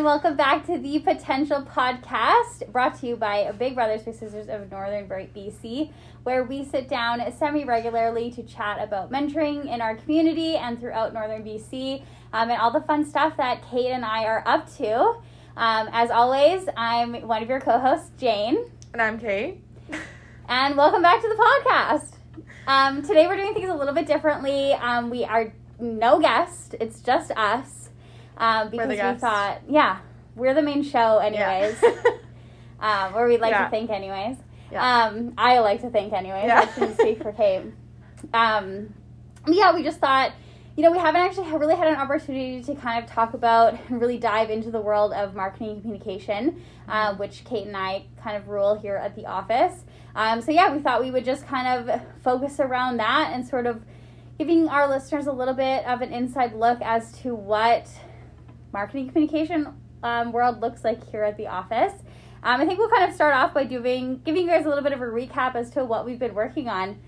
and welcome back to the Potential Podcast, brought to you by Big Brothers Big Sisters of Northern Bright, BC, where we sit down semi regularly to chat about mentoring in our community and throughout Northern BC, um, and all the fun stuff that Cait and I are up to. Um, as always, I'm one of your co hosts, Jane. And I'm Cait. And welcome back to the podcast. Um, today we're doing things a little bit differently. Um, we are no guest, it's just us. Um, because we thought, yeah, we're the main show, anyways. um, or we'd like Yeah. to think, anyways. Yeah. Um, I like to think, anyways. Yeah. I shouldn't speak for Cait. Um, yeah, we just thought, you know, we haven't actually really had an opportunity to kind of talk about and really dive into the world of marketing and communication, uh, which Cait and I kind of rule here at the office. Um, so yeah, we thought we would just kind of focus around that and sort of giving our listeners a little bit of an inside look as to what marketing communication um, world looks like here at the office. Um, I think we'll kind of start off by doing giving you guys a little bit of a recap as to what we've been working on.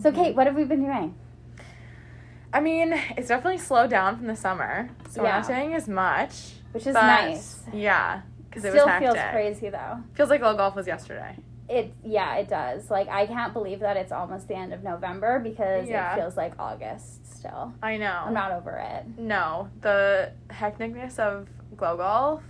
So, Cait, what have we been doing? I mean, it's definitely slowed down from the summer, so we're not doing as much. Which is nice. Yeah, because it Still feels crazy though. Feels like Glow Golf was yesterday. It yeah, it does. Like I can't believe that it's almost the end of November because Yeah. it feels like August still. I know. I'm not over it. No, the hecticness of Glow Golf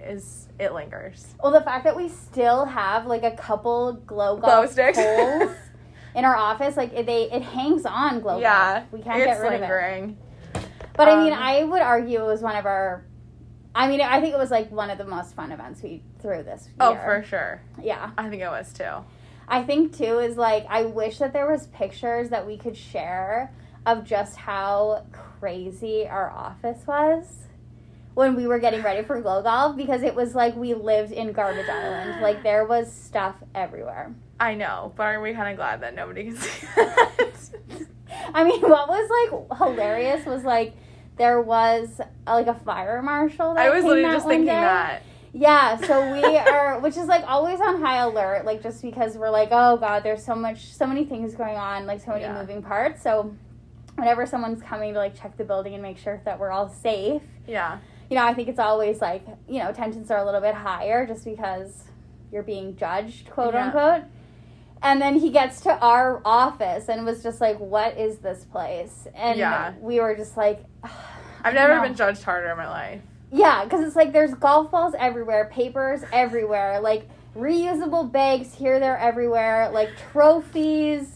is it lingers. Well, the fact that we still have like a couple glow golf Glow sticks. poles in our office, like they it hangs on glow yeah, golf. We can't get rid lingering. of it. But I mean, Um, I would argue it was one of our. I mean, I think it was like one of the most fun events we threw this oh, year. Oh, for sure. yeah. I think it was too. I think too is like I wish that there was pictures that we could share of just how crazy our office was when we were getting ready for glow golf because it was like we lived in garbage island like there was stuff everywhere I know, but are we kind of glad that nobody can see that? i mean what was like hilarious was like there was uh, like a fire marshal that I was literally just thinking day. that. Yeah, so we are, which is like always on high alert, like just because we're like, oh god, there's so much, so many things going on, like so many Yeah. moving parts. So whenever someone's coming to like check the building and make sure that we're all safe, Yeah. you know, I think it's always like, you know, tensions are a little bit higher just because you're being judged, quote Yeah. unquote. And then he gets to our office and was just like, what is this place? And Yeah. we were just like, I've never know. been judged harder in my life. Yeah, because it's like there's golf balls everywhere, papers everywhere, like reusable bags here, there, everywhere, like trophies.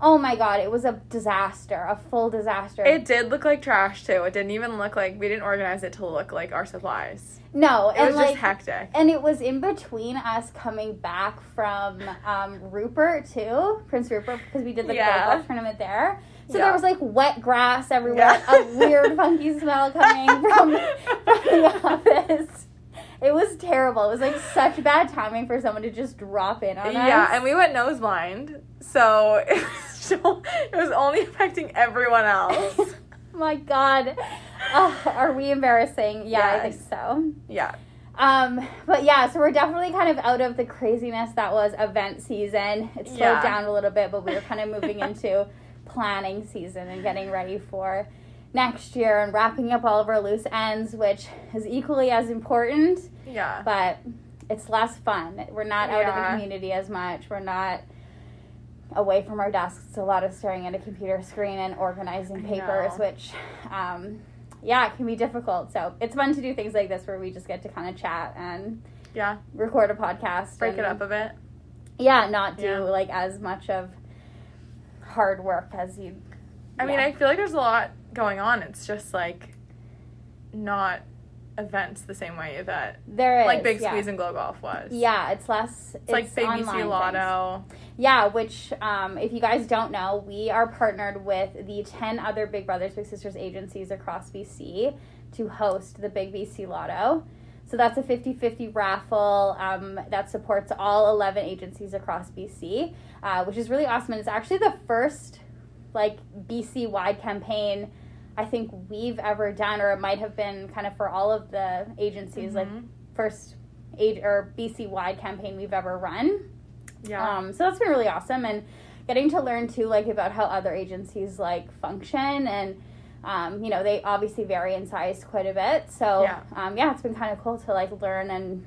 Oh my god, it was a disaster, a full disaster. It did look like trash too. It didn't even look like we didn't organize it to look like our supplies. no, It and was like, just hectic. and it was in between us coming back from um, Rupert too, Prince Rupert, because we did the Yeah. golf tournament there. So Yeah. there was like wet grass everywhere, Yeah. a weird funky smell coming from, from the office. It was terrible. It was like such bad timing for someone to just drop in on us. Yeah, and we went nose blind, so it was still, it was only affecting everyone else. My God, are we embarrassing? Yeah, I think so. yeah, Um, but yeah, so we're definitely kind of out of the craziness that was event season. It slowed Yeah. down a little bit, but we were kind of moving into planning season and getting ready for next year and wrapping up all of our loose ends, which is equally as important, yeah, but it's less fun. We're not out of the community as much. We're not away from our desks. It's a lot of staring at a computer screen and organizing papers, which, um, yeah, it can be difficult. So it's fun to do things like this where we just get to kind of chat and yeah. record a podcast. Break and, it up a bit. Yeah, not do Yeah. like as much of hard work as you. I mean. I feel like there's a lot going on. It's just like not events the same way that there is like Big yeah. Squeeze and Glow Golf was. Yeah, it's less. It's, like Big online BC things. Lotto. Yeah, which, um, if you guys don't know, we are partnered with the 10 other Big Brothers Big Sisters agencies across BC to host the Big BC Lotto. So that's a 50 50 raffle um, that supports all 11 agencies across BC, uh, which is really awesome. And it's actually the first like BC wide campaign I think we've ever done, or it might have been kind of for all of the agencies, like Mhm. first age or BC wide campaign we've ever run. Yeah. Um, so that's been really awesome and getting to learn too, like about how other agencies like function and um, you know, they obviously vary in size quite a bit. So Yeah. um, yeah, it's been kind of cool to like learn and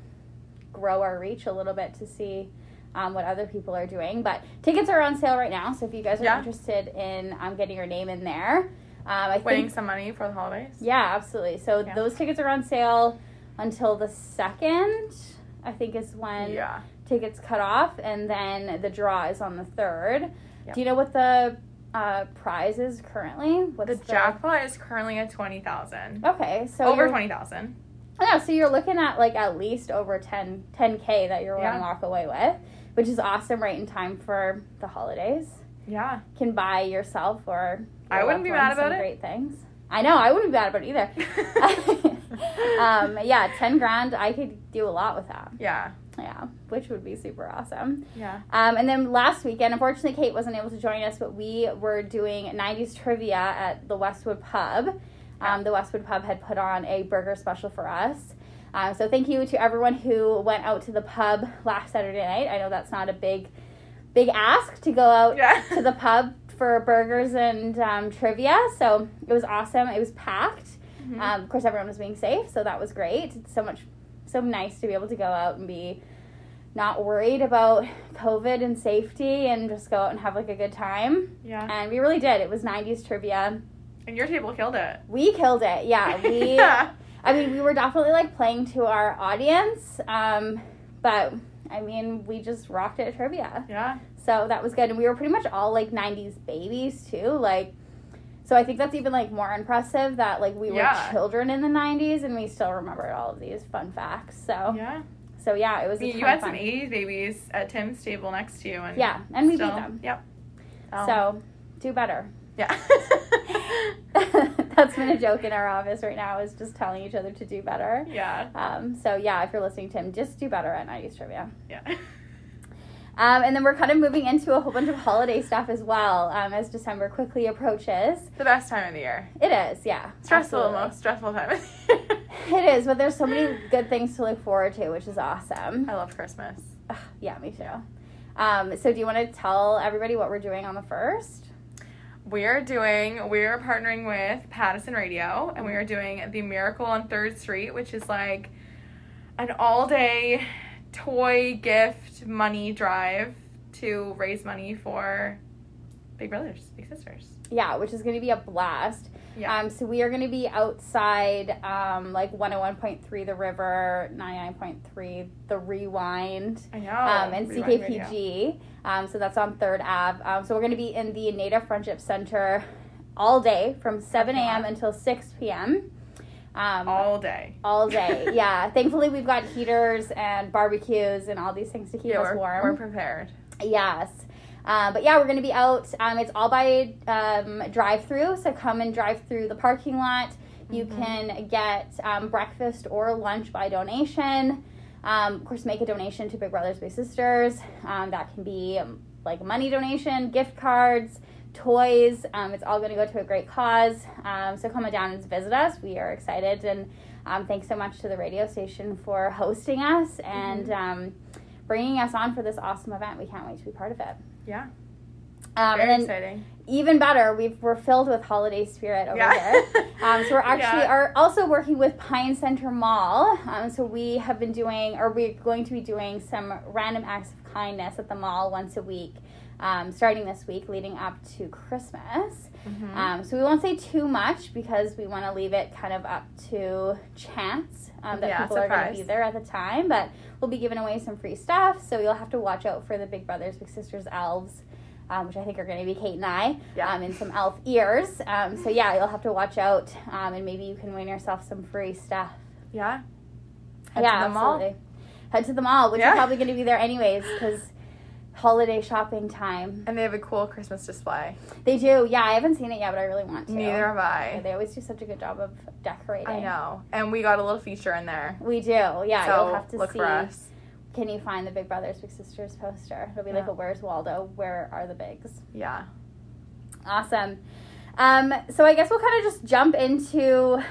grow our reach a little bit to see um, what other people are doing. But tickets are on sale right now, so if you guys are Yeah. interested in um, getting your name in there, um, I Winning think some money for the holidays. yeah, absolutely. So Yeah. those tickets are on sale until the second. I think is when Yeah. tickets cut off, and then the draw is on the third. Yep. Do you know what the uh, prize is currently? What's The jackpot is currently at twenty thousand. Okay, so Over twenty thousand. Yeah, so you're looking at like at least over 10 10k that you're going to walk away with, which is awesome right in time for the holidays. Yeah. Can buy yourself or I wouldn't be mad about it. Great things. I know I wouldn't be mad about it either. um, yeah, 10 grand. I could do a lot with that. Yeah. Yeah, which would be super awesome. Yeah. Um, and then last weekend, unfortunately, Cait wasn't able to join us, but we were doing 90s trivia at the Westwood Pub. Um, the Westwood Pub had put on a burger special for us. Um, so thank you to everyone who went out to the pub last Saturday night. I know that's not a big, big ask to go out Yeah. to the pub for burgers and um, trivia. So it was awesome. It was packed. Mhm. Um, of course, everyone was being safe, so that was great. It's so much, so nice to be able to go out and be not worried about COVID and safety and just go out and have like a good time. yeah. And we really did. It was 90s trivia. And your table killed it. We killed it. Yeah, we. yeah. I mean, we were definitely like playing to our audience, um, but I mean, we just rocked it at trivia. Yeah. So that was good. And we were pretty much all like 90s babies too. Like, so I think that's even like more impressive that like we were children in the 90s and we still remembered all of these fun facts. So, Yeah. so yeah, it was a You, ton you of had some 80s babies at Tim's table next to you. and Yeah, and we still, beat them. Yep. Oh. So, do better. yeah. That's been a joke in our office right now is just telling each other to do better. yeah. Um, so yeah, if you're listening, Tim, just do better at 90s trivia. Yeah. Um, and then we're kind of moving into a whole bunch of holiday stuff as well um, as December quickly approaches. The best time of the year. It is, yeah. Stressful, absolutely. most stressful time of the year. It is, but there's so many good things to look forward to, which is awesome. I love Christmas. Ugh, yeah, me too. Um, so do you want to tell everybody what we're doing on the first? We're doing, we're partnering with Pattison Radio, and we are doing the Miracle on Third Street, which is like an all day toy gift money drive to raise money for Big Brothers, Big Sisters. Yeah, which is going to be a blast. Yeah. Um, so we are going to be outside, um, like 101.3 The River, 99.3 The Rewind, I know. um, and Rewind CKPG. Um, so that's on Third Ave. Um, so we're going to be in the Native Friendship Center all day from 7 a.m. Until 6 p.m. Um, All day. all day. yeah. Thankfully, we've got heaters and barbecues and all these things to keep Yeah, us warm. we're prepared. Yes. Uh, but yeah, we're going to be out. Um, it's all by um, drive through. So come and drive through the parking lot. You Mhm. can get um, breakfast or lunch by donation. Um, of course, make a donation to Big Brothers Big Sisters. Um, that can be um, like a money donation, gift cards, toys. Um, it's all going to go to a great cause. Um, so come on down and visit us. We are excited. And um, thanks so much to the radio station for hosting us and Mhm. um, bringing us on for this awesome event. We can't wait to be part of it. Yeah. Um, Very and then exciting. even better, we've, we're filled with holiday spirit over Yeah. here. Um, so we're actually Yeah. are also working with Pine Center Mall. Um, so we have been doing, or we're going to be doing some random acts of kindness at the mall once a week, um, starting this week, leading up to Christmas. Mhm. Um, so we won't say too much because we want to leave it kind of up to chance um, that Yeah, people are going to be there at the time. But we'll be giving away some free stuff, so you'll have to watch out for the Big Brothers Big Sisters elves. Um, which I think are going to be Cait and I, Yeah. um, and some elf ears. Um, so yeah, you'll have to watch out, um, and maybe you can win yourself some free stuff. yeah. Head yeah, to the mall. absolutely. Head to the mall, which Yeah. you're probably going to be there anyways, because holiday shopping time. And they have a cool Christmas display. They do, yeah. I haven't seen it yet, but I really want to. Neither have Yeah, I. they always do such a good job of decorating. I know. And we got a little feature in there. We do, yeah. so you'll have to look see. for us. Can you find the Big Brothers Big Sisters poster? It'll be like a Where's Waldo? Where are the Bigs? Yeah. Awesome. Um, so I guess we'll kind of just jump into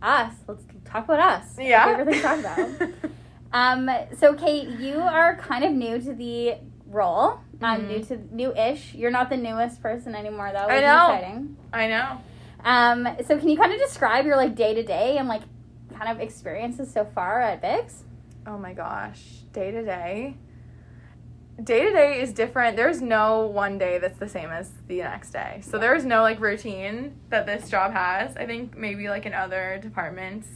us. Let's talk about us. Yeah. Favorite thing to talk about. um, so Cait, you are kind of new to the role. Um, Mhm. new to new-ish. You're not the newest person anymore, though. I know. Exciting. I know. Um, so can you kind of describe your like day to day and like kind of experiences so far at Bigs? Oh my gosh, day to day. Day to day is different. There's no one day that's the same as the next day. So Yeah. there is no like routine that this job has. I think maybe like in other departments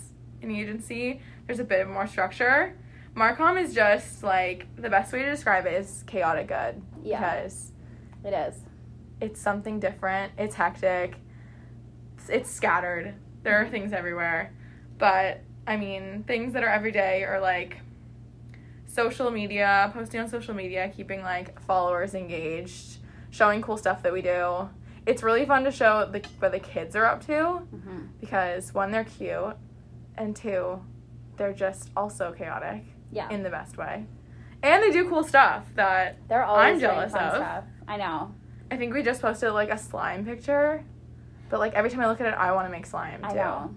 in the agency, there's a bit more structure. Marcom is just like the best way to describe it is chaotic good Yeah. because It is. it's something different. It's hectic. It's, it's scattered. There are things everywhere. But I mean, things that are every day are like social media, posting on social media, keeping like followers engaged, showing cool stuff that we do. It's really fun to show the, what the kids are up to hmm because one, they're cute, and two, they're just also chaotic Yeah. in the best way. And they do cool stuff that They're always I'm doing jealous of. Stuff. I know. I think we just posted like a slime picture, but like every time I look at it, I want to make slime too. I know.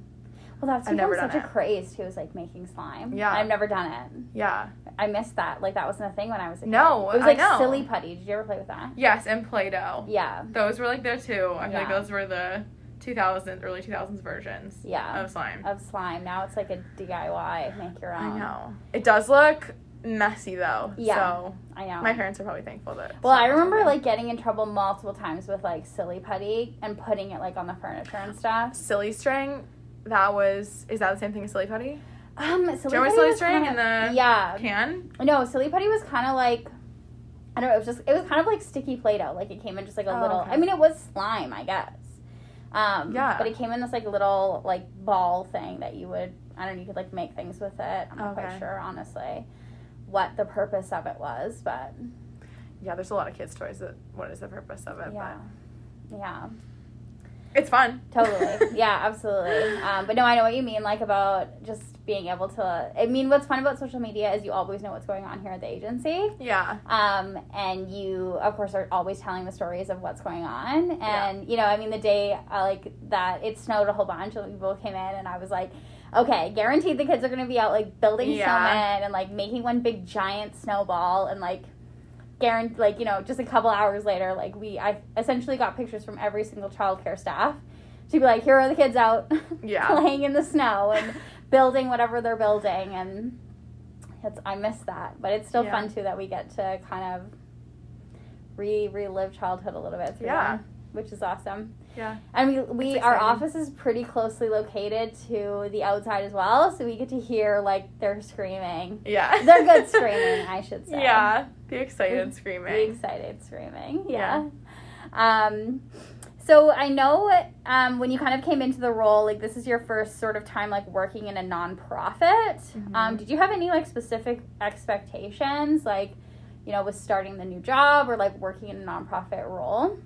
Well, that's I've become such a it. craze too. Is like making slime. Yeah. I've never done it. Yeah. I missed that. Like that wasn't a thing when I was a kid. No, it was like silly putty. Did you ever play with that? Yes, and Play-Doh. Yeah. Those were like there too. I feel like those were the 2000s, early 2000s versions Yeah. of slime. Of slime. Now it's like a DIY. Make your own. I know. It does look messy though. Yeah. So I know. my parents are probably thankful that. Well, I remember something- like getting in trouble multiple times with like silly putty and putting it like on the furniture and stuff. silly string. That was is that the same thing as silly putty? Um, silly Do you remember putty silly was string kinda- in the yeah. can? No, silly putty was kind of like I don't know. It was just it was kind of like sticky play-doh. Like it came in just like a Oh, little. okay. I mean, it was slime, I guess. Um, Yeah. But it came in this like little like ball thing that you would I don't know. You could like make things with it. I'm not quite sure honestly what the purpose of it was, but Yeah, there's a lot of kids' toys. That what is the purpose of it? yeah, yeah. It's fun. Totally. yeah, absolutely. Um, but no, I know what you mean, like about just being able to. I mean, what's fun about social media is you always know what's going on here at the agency. Yeah. Um, and you, of course, are always telling the stories of what's going on. Yeah. And, you know, I mean, the day uh, like that it snowed a whole bunch, and people came in, and I was like, okay, guaranteed the kids are going to be out like building Yeah. snowmen and like making one big giant snowball and like guarantee like you know just a couple hours later like we i essentially got pictures from every single childcare staff to be like here are the kids out Yeah. playing in the snow and building whatever they're building and it's i miss that but it's still Yeah. fun too that we get to kind of re relive childhood a little bit through Yeah. them, which is awesome Yeah. and we, we our office is pretty closely located to the outside as well so we get to hear like their screaming Yeah. they're good screaming i should say Yeah. The excited screaming. the excited screaming yeah, um so i know um, when you kind of came into the role like this is your first sort of time like working in a nonprofit Mhm. um, did you have any like specific expectations like you know with starting the new job or like working in a nonprofit role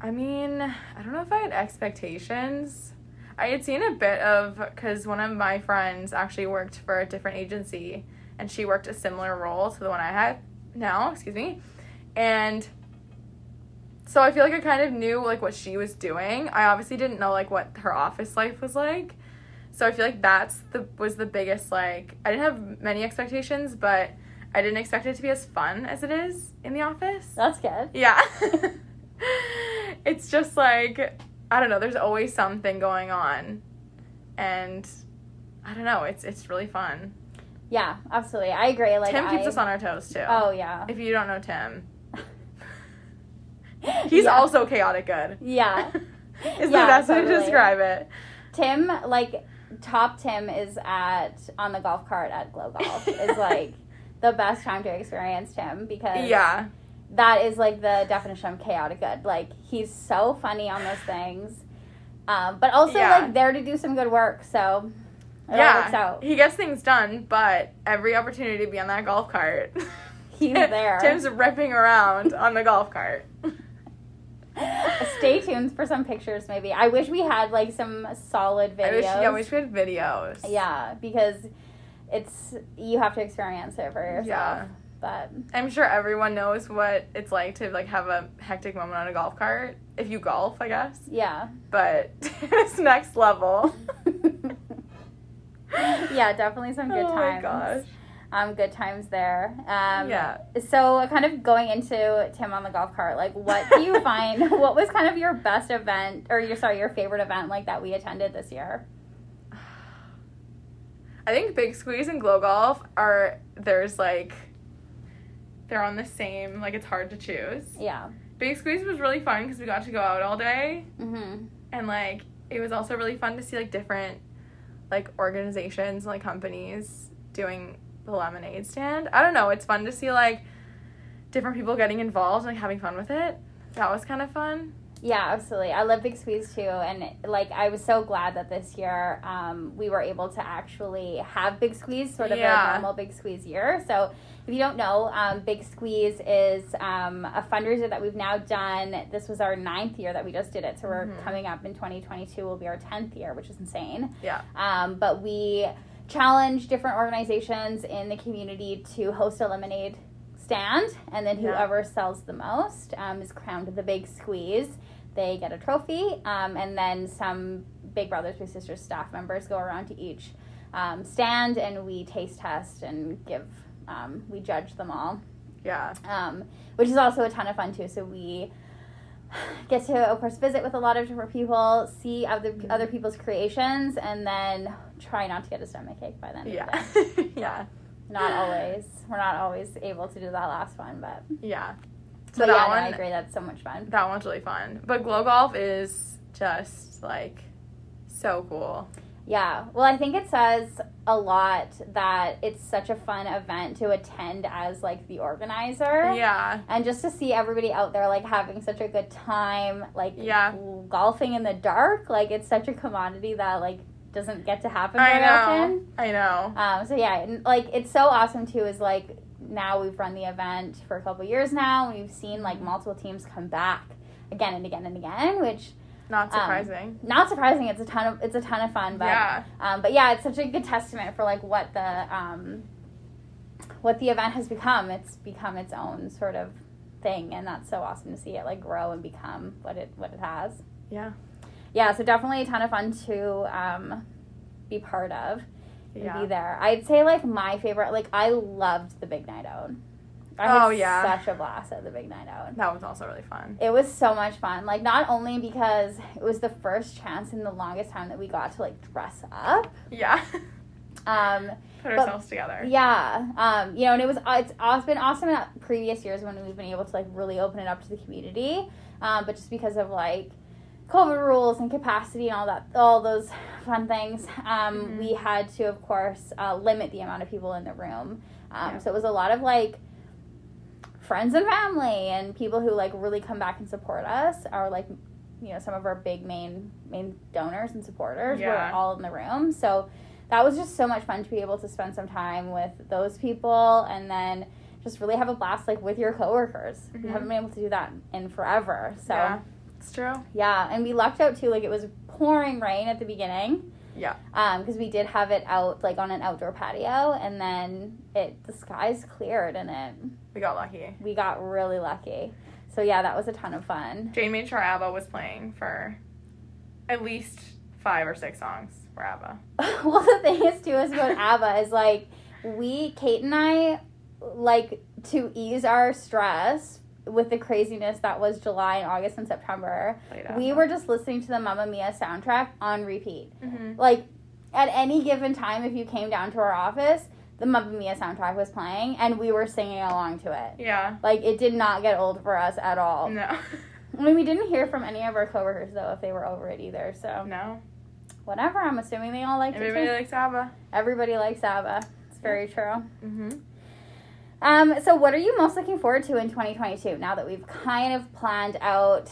I mean, I don't know if I had expectations. I had seen a bit of because one of my friends actually worked for a different agency, and she worked a similar role to the one I had now. Excuse me, and so I feel like I kind of knew like what she was doing. I obviously didn't know like what her office life was like, so I feel like that's the was the biggest like I didn't have many expectations, but I didn't expect it to be as fun as it is in the office. that's good Yeah. it's just like I don't know, there's always something going on. And I don't know, it's it's really fun. yeah absolutely i agree like Tim keeps I- us on our toes too. oh yeah If you don't know Tim, he's Yeah. also chaotic good. yeah Is Yeah, the best way to describe it. Tim, like top Tim is at on the golf cart at Glow Golf is like the best time to experience Tim because Yeah. That is like the definition of chaotic good. Like he's so funny on those things, um, but also Yeah. like there to do some good work. So it all works Yeah. He gets things done, but every opportunity to be on that golf cart. He's there. Tim's ripping around on the golf cart. Stay tuned for some pictures. Maybe I wish we had like some solid videos. I wish, yeah, I wish we had videos. Yeah, because it's you have to experience it for yourself. Yeah. But I'm sure everyone knows what it's like to like have a hectic moment on a golf cart. If you golf, I guess. yeah. But it's next level. yeah, definitely some good oh times. my gosh. Um, good times there. Um, Yeah. So, kind of going into Tim on the golf cart, like, what do you find? what was kind of your best event, or your sorry, your favorite event, like that we attended this year? I think Big Squeeze and Glow Golf are there's like they're on the same like it's hard to choose. Yeah. Big Squeeze was really fun because we got to go out all day Mm-hmm. and like it was also really fun to see like different like organizations and like companies doing the lemonade stand. I don't know, it's fun to see like different people getting involved and like having fun with it. That was kind of fun. Yeah, absolutely. I love Big Squeeze too, and like I was so glad that this year um, we were able to actually have Big Squeeze, sort of Yeah. a normal Big Squeeze year. So, if you don't know, um, Big Squeeze is um, a fundraiser that we've now done. This was our ninth year that we just did it, so we're Mhm. coming up in 2022 will be our 10th year, which is insane. Yeah. Um, but we challenge different organizations in the community to host a lemonade stand, and then Yeah. whoever sells the most um, is crowned the big squeeze. They get a trophy, um, and then some Big Brothers Big Sisters staff members go around to each um, stand, and we taste test and give. Um, we judge them all Yeah. um, which is also a ton of fun too. So we get to, of course, visit with a lot of different people, see other Mhm. other people's creations, and then try not to get a stomach ache by then. Yeah. yeah. Not always. We're not always able to do that last one, but Yeah. So but that yeah, no, one I agree. That's so much fun. That one's really fun. But Glow Golf is just like so cool. Yeah. Well, I think it says a lot that it's such a fun event to attend as like the organizer. Yeah. and just to see everybody out there like having such a good time like Yeah. golfing in the dark like it's such a commodity that like doesn't get to happen I know. often I know. um, so yeah and, like it's so awesome too is like now we've run the event for a couple years now we've seen like multiple teams come back again and again and again which Not um, surprising. not surprising it's a ton of it's a ton of fun but yeah. um, but yeah, it's such a good testament for like what the um, what the event has become. It's become its own sort of thing, and that's so awesome to see it like grow and become what it what it has. Yeah. Yeah, so definitely a ton of fun to um, be part of and Yeah. be there. I'd say like my favorite, like I loved the big night out. I Oh, yeah. such a blast at the big night out. That was also really fun. It was so much fun. Like not only because it was the first chance in the longest time that we got to like dress up. Yeah. Um, Put ourselves together. Yeah, um, you know, and it was it's aw- been awesome in previous years when we've been able to like really open it up to the community, um, but just because of like COVID rules and capacity and all that, all those fun things, um, Mhm. we had to, of course, uh, limit the amount of people in the room. Um, Yeah. So it was a lot of like friends and family and people who like really come back and support us are like you know some of our big main main donors and supporters Yeah. were all in the room so that was just so much fun to be able to spend some time with those people and then just really have a blast like with your coworkers Mhm. you haven't been able to do that in forever so yeah. It's true. Yeah. And we lucked out too like it was pouring rain at the beginning Yeah. um because we did have it out like on an outdoor patio and then it the skies cleared and it We got lucky. we got really lucky so yeah that was a ton of fun Jane made sure ABBA was playing for at least five or six songs for ABBA. well, the thing is too is about ABBA is like we Cait and I like to ease our stress with the craziness that was July and August and September. We were just listening to the Mamma Mia soundtrack on repeat. Mhm. Like at any given time, if you came down to our office, the Mamma Mia soundtrack was playing, and we were singing along to it. Yeah. Like it did not get old for us at all. No. I mean, we didn't hear from any of our coworkers though if they were over it either. So no. whatever. I'm assuming they all liked Everybody it. Too. likes ABBA. Everybody likes ABBA. It's very true. Mm-hmm. Um, so, what are you most looking forward to in 2022 now that we've kind of planned out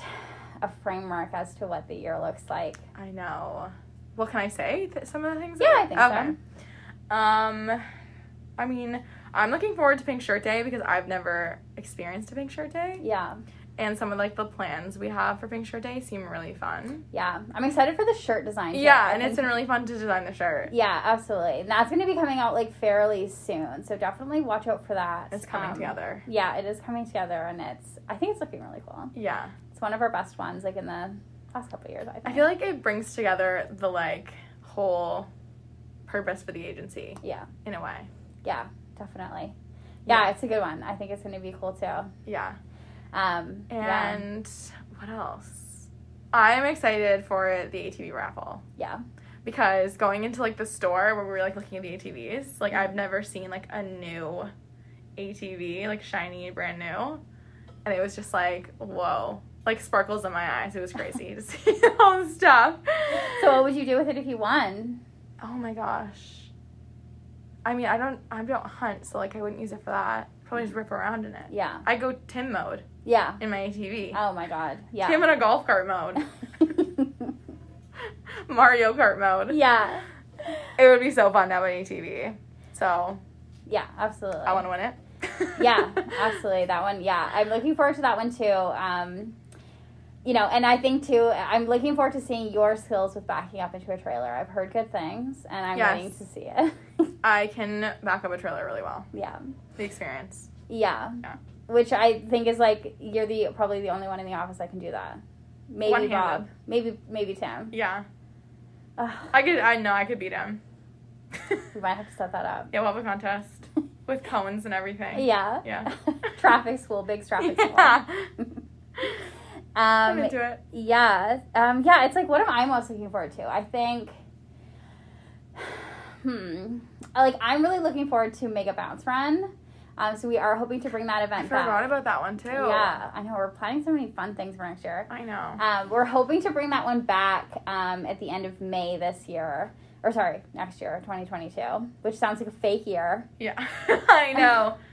a framework as to what the year looks like? I know. Well, can I say th- some of the things? Yeah, I think so. so. Um, I mean, I'm looking forward to Pink Shirt Day because I've never experienced a Pink Shirt Day, Yeah, and some of like the plans we have for Pink Shirt Day seem really fun. yeah. I'm excited for the shirt design. Yeah, and it's been really fun to design the shirt. Yeah, absolutely. And that's going to be coming out like fairly soon. So definitely watch out for that. It's coming Um, together. Yeah, it is coming together, and it's. I think it's looking really cool. Yeah, It's one of our best ones, like in the last couple of years. I think. I feel like it brings together the like whole purpose for the agency Yeah, in a way. yeah. definitely. Yeah, it's a good one. I think it's going to be cool too. Yeah. Um, yeah. And what else? I'm excited for the ATV raffle Yeah. because going into like the store where we were like looking at the ATVs, like I've never seen like a new ATV, like shiny brand new. And it was just like, whoa. Like sparkles in my eyes. It was crazy to see all the stuff. So what would you do with it if you won? Oh my gosh. I mean, I don't I don't hunt, so like I wouldn't use it for that. Probably just rip around in it. Yeah. I go Tim mode Yeah. in my ATV. Oh my god. Yeah. Tim in a golf cart mode. Mario Kart mode. yeah. It would be so fun to have an ATV. So Yeah, absolutely. I want to win it. yeah, absolutely. That one, yeah. I'm looking forward to that one too. Um, you know, and I think too, I'm looking forward to seeing your skills with backing up into a trailer. I've heard good things, and I'm Yes. waiting to see it. I can back up a trailer really well. yeah, The experience. yeah, Yeah. Which I think is like you're the probably the only one in the office that can do that. Maybe One-handed. Bob. Maybe maybe Tim. Yeah. Ugh, I could. I know I could beat him. we might have to set that up. yeah, we'll have a contest with cones and everything. Yeah. Yeah. traffic school, big traffic school. Yeah. I'm um, into it. Yeah. Um, yeah, it's like what am I most looking forward to? I think hmm. Like I'm really looking forward to Mega Bounce Run. Um, so we are hoping to bring that I event forgot back. about that one too. Yeah, I know we're planning so many fun things for next year. I know. Um, we're hoping to bring that one back um, at the end of May this year, or sorry, next year, 2022, which sounds like a fake year. Yeah. I know.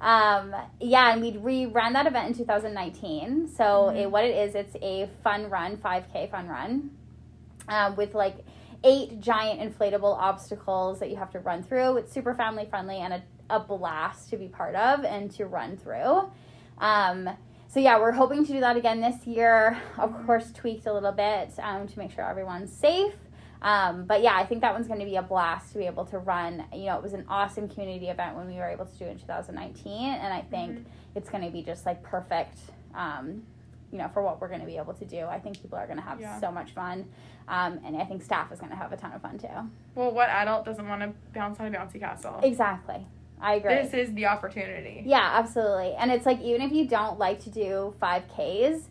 Um, yeah, and we we ran that event in 2019. So Mhm. it, what it is, it's a fun run, 5K fun run, um, with like eight giant inflatable obstacles that you have to run through. It's super family friendly and a, a blast to be part of and to run through. Um, so yeah, we're hoping to do that again this year. Of course, tweaked a little bit um, to make sure everyone's safe. Um, but yeah, I think that one's going to be a blast to be able to run. You know, it was an awesome community event when we were able to do it in 2019, and I think Mhm. it's going to be just like perfect. Um, you know, for what we're going to be able to do, I think people are going to have Yeah. so much fun, um, and I think staff is going to have a ton of fun too. Well, what adult doesn't want to bounce on a bouncy castle? Exactly, I agree. This is the opportunity. yeah, absolutely, and it's like even if you don't like to do 5Ks,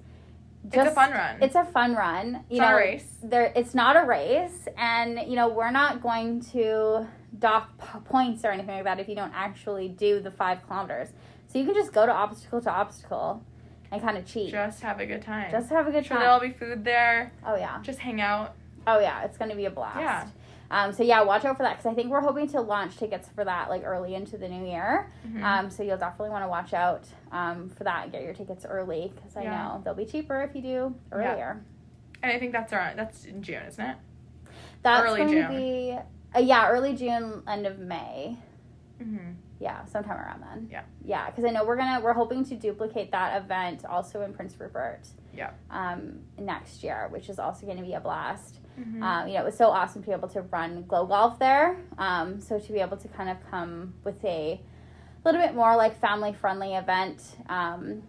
it's a fun run. It's a fun run. You It's know, not a race. there it's not a race and you know we're not going to dock p- points or anything like that if you don't actually do the five kilometers so you can just go to obstacle to obstacle and kind of cheat just, have a good time. Just have a good sure time there'll be food there. oh yeah Just hang out. oh yeah it's going to be a blast Yeah. Um, so yeah watch out for that because i think we're hoping to launch tickets for that like early into the new year Mhm. um, so you'll definitely want to watch out um, for that and get your tickets early because i Yeah. know they'll be cheaper if you do Yeah. earlier and I think that's around. That's in June, isn't it? That's Early going June. to be uh, yeah, early June, end of May. Mm-hmm. Yeah, sometime around then. Yeah. Yeah, because I know we're gonna we're hoping to duplicate that event also in Prince Rupert. Yeah. Um, next year, which is also going to be a blast. Mm-hmm. Um, you know, it was so awesome to be able to run glow golf there. Um, so to be able to kind of come with a little bit more like family friendly event. Um,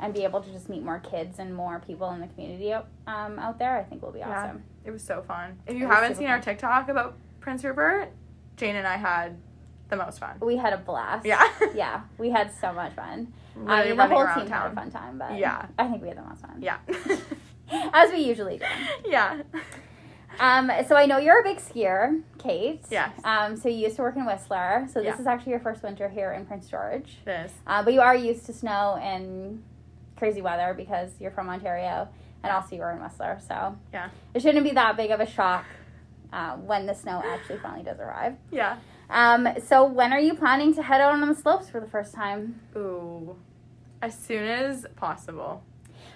and be able to just meet more kids and more people in the community um, out there, I think will be Yeah. awesome. It was so fun. If you was haven't seen our. TikTok about Prince Rupert, Jane and I had the most fun. We had a blast. Yeah. yeah, we had so much fun. I mean, the whole team had a fun time, but Yeah. I think we had the most fun. Yeah. as we usually do. yeah. Um, so I know you're a big skier, Cait. Yes. Um, so you used to work in Whistler. So this Yeah. is actually your first winter here in Prince George. It is. Uh, but you are used to snow and crazy weather because you're from Ontario and also you were in Whistler. So Yeah. it shouldn't be that big of a shock uh, when the snow actually finally does arrive. Yeah. Um, so when are you planning to head out on the slopes for the first time? Ooh. As soon as possible.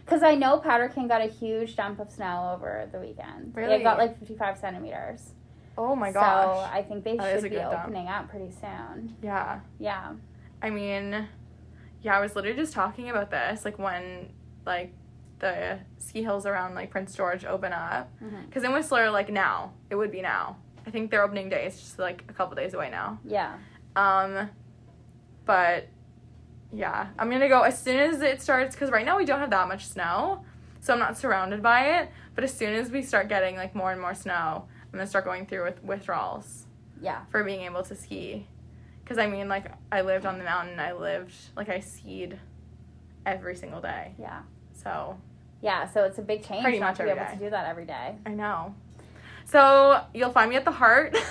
Because I know Powder King got a huge dump of snow over the weekend. They Really? got like 55 centimeters. Oh my gosh. So. I think they That should be good dump. opening up pretty soon. yeah. Yeah. I mean, yeah, I was literally just talking about this, like when, like, the ski hills around like Prince George open up. Because in Whistler, like now, it would be now. I think their opening day is just like a couple days away now. Yeah. Um, but yeah, I'm gonna go as soon as it starts because right now we don't have that much snow, so I'm not surrounded by it. But as soon as we start getting like more and more snow, I'm gonna start going through with withdrawals Yeah. for being able to ski. Because I mean, like, I lived on the mountain. I lived, like, I skied every single day. Yeah. So, Yeah, so it's a big change Pretty not much to be able day. to do that every day. I know. So, you'll find me at the Heart.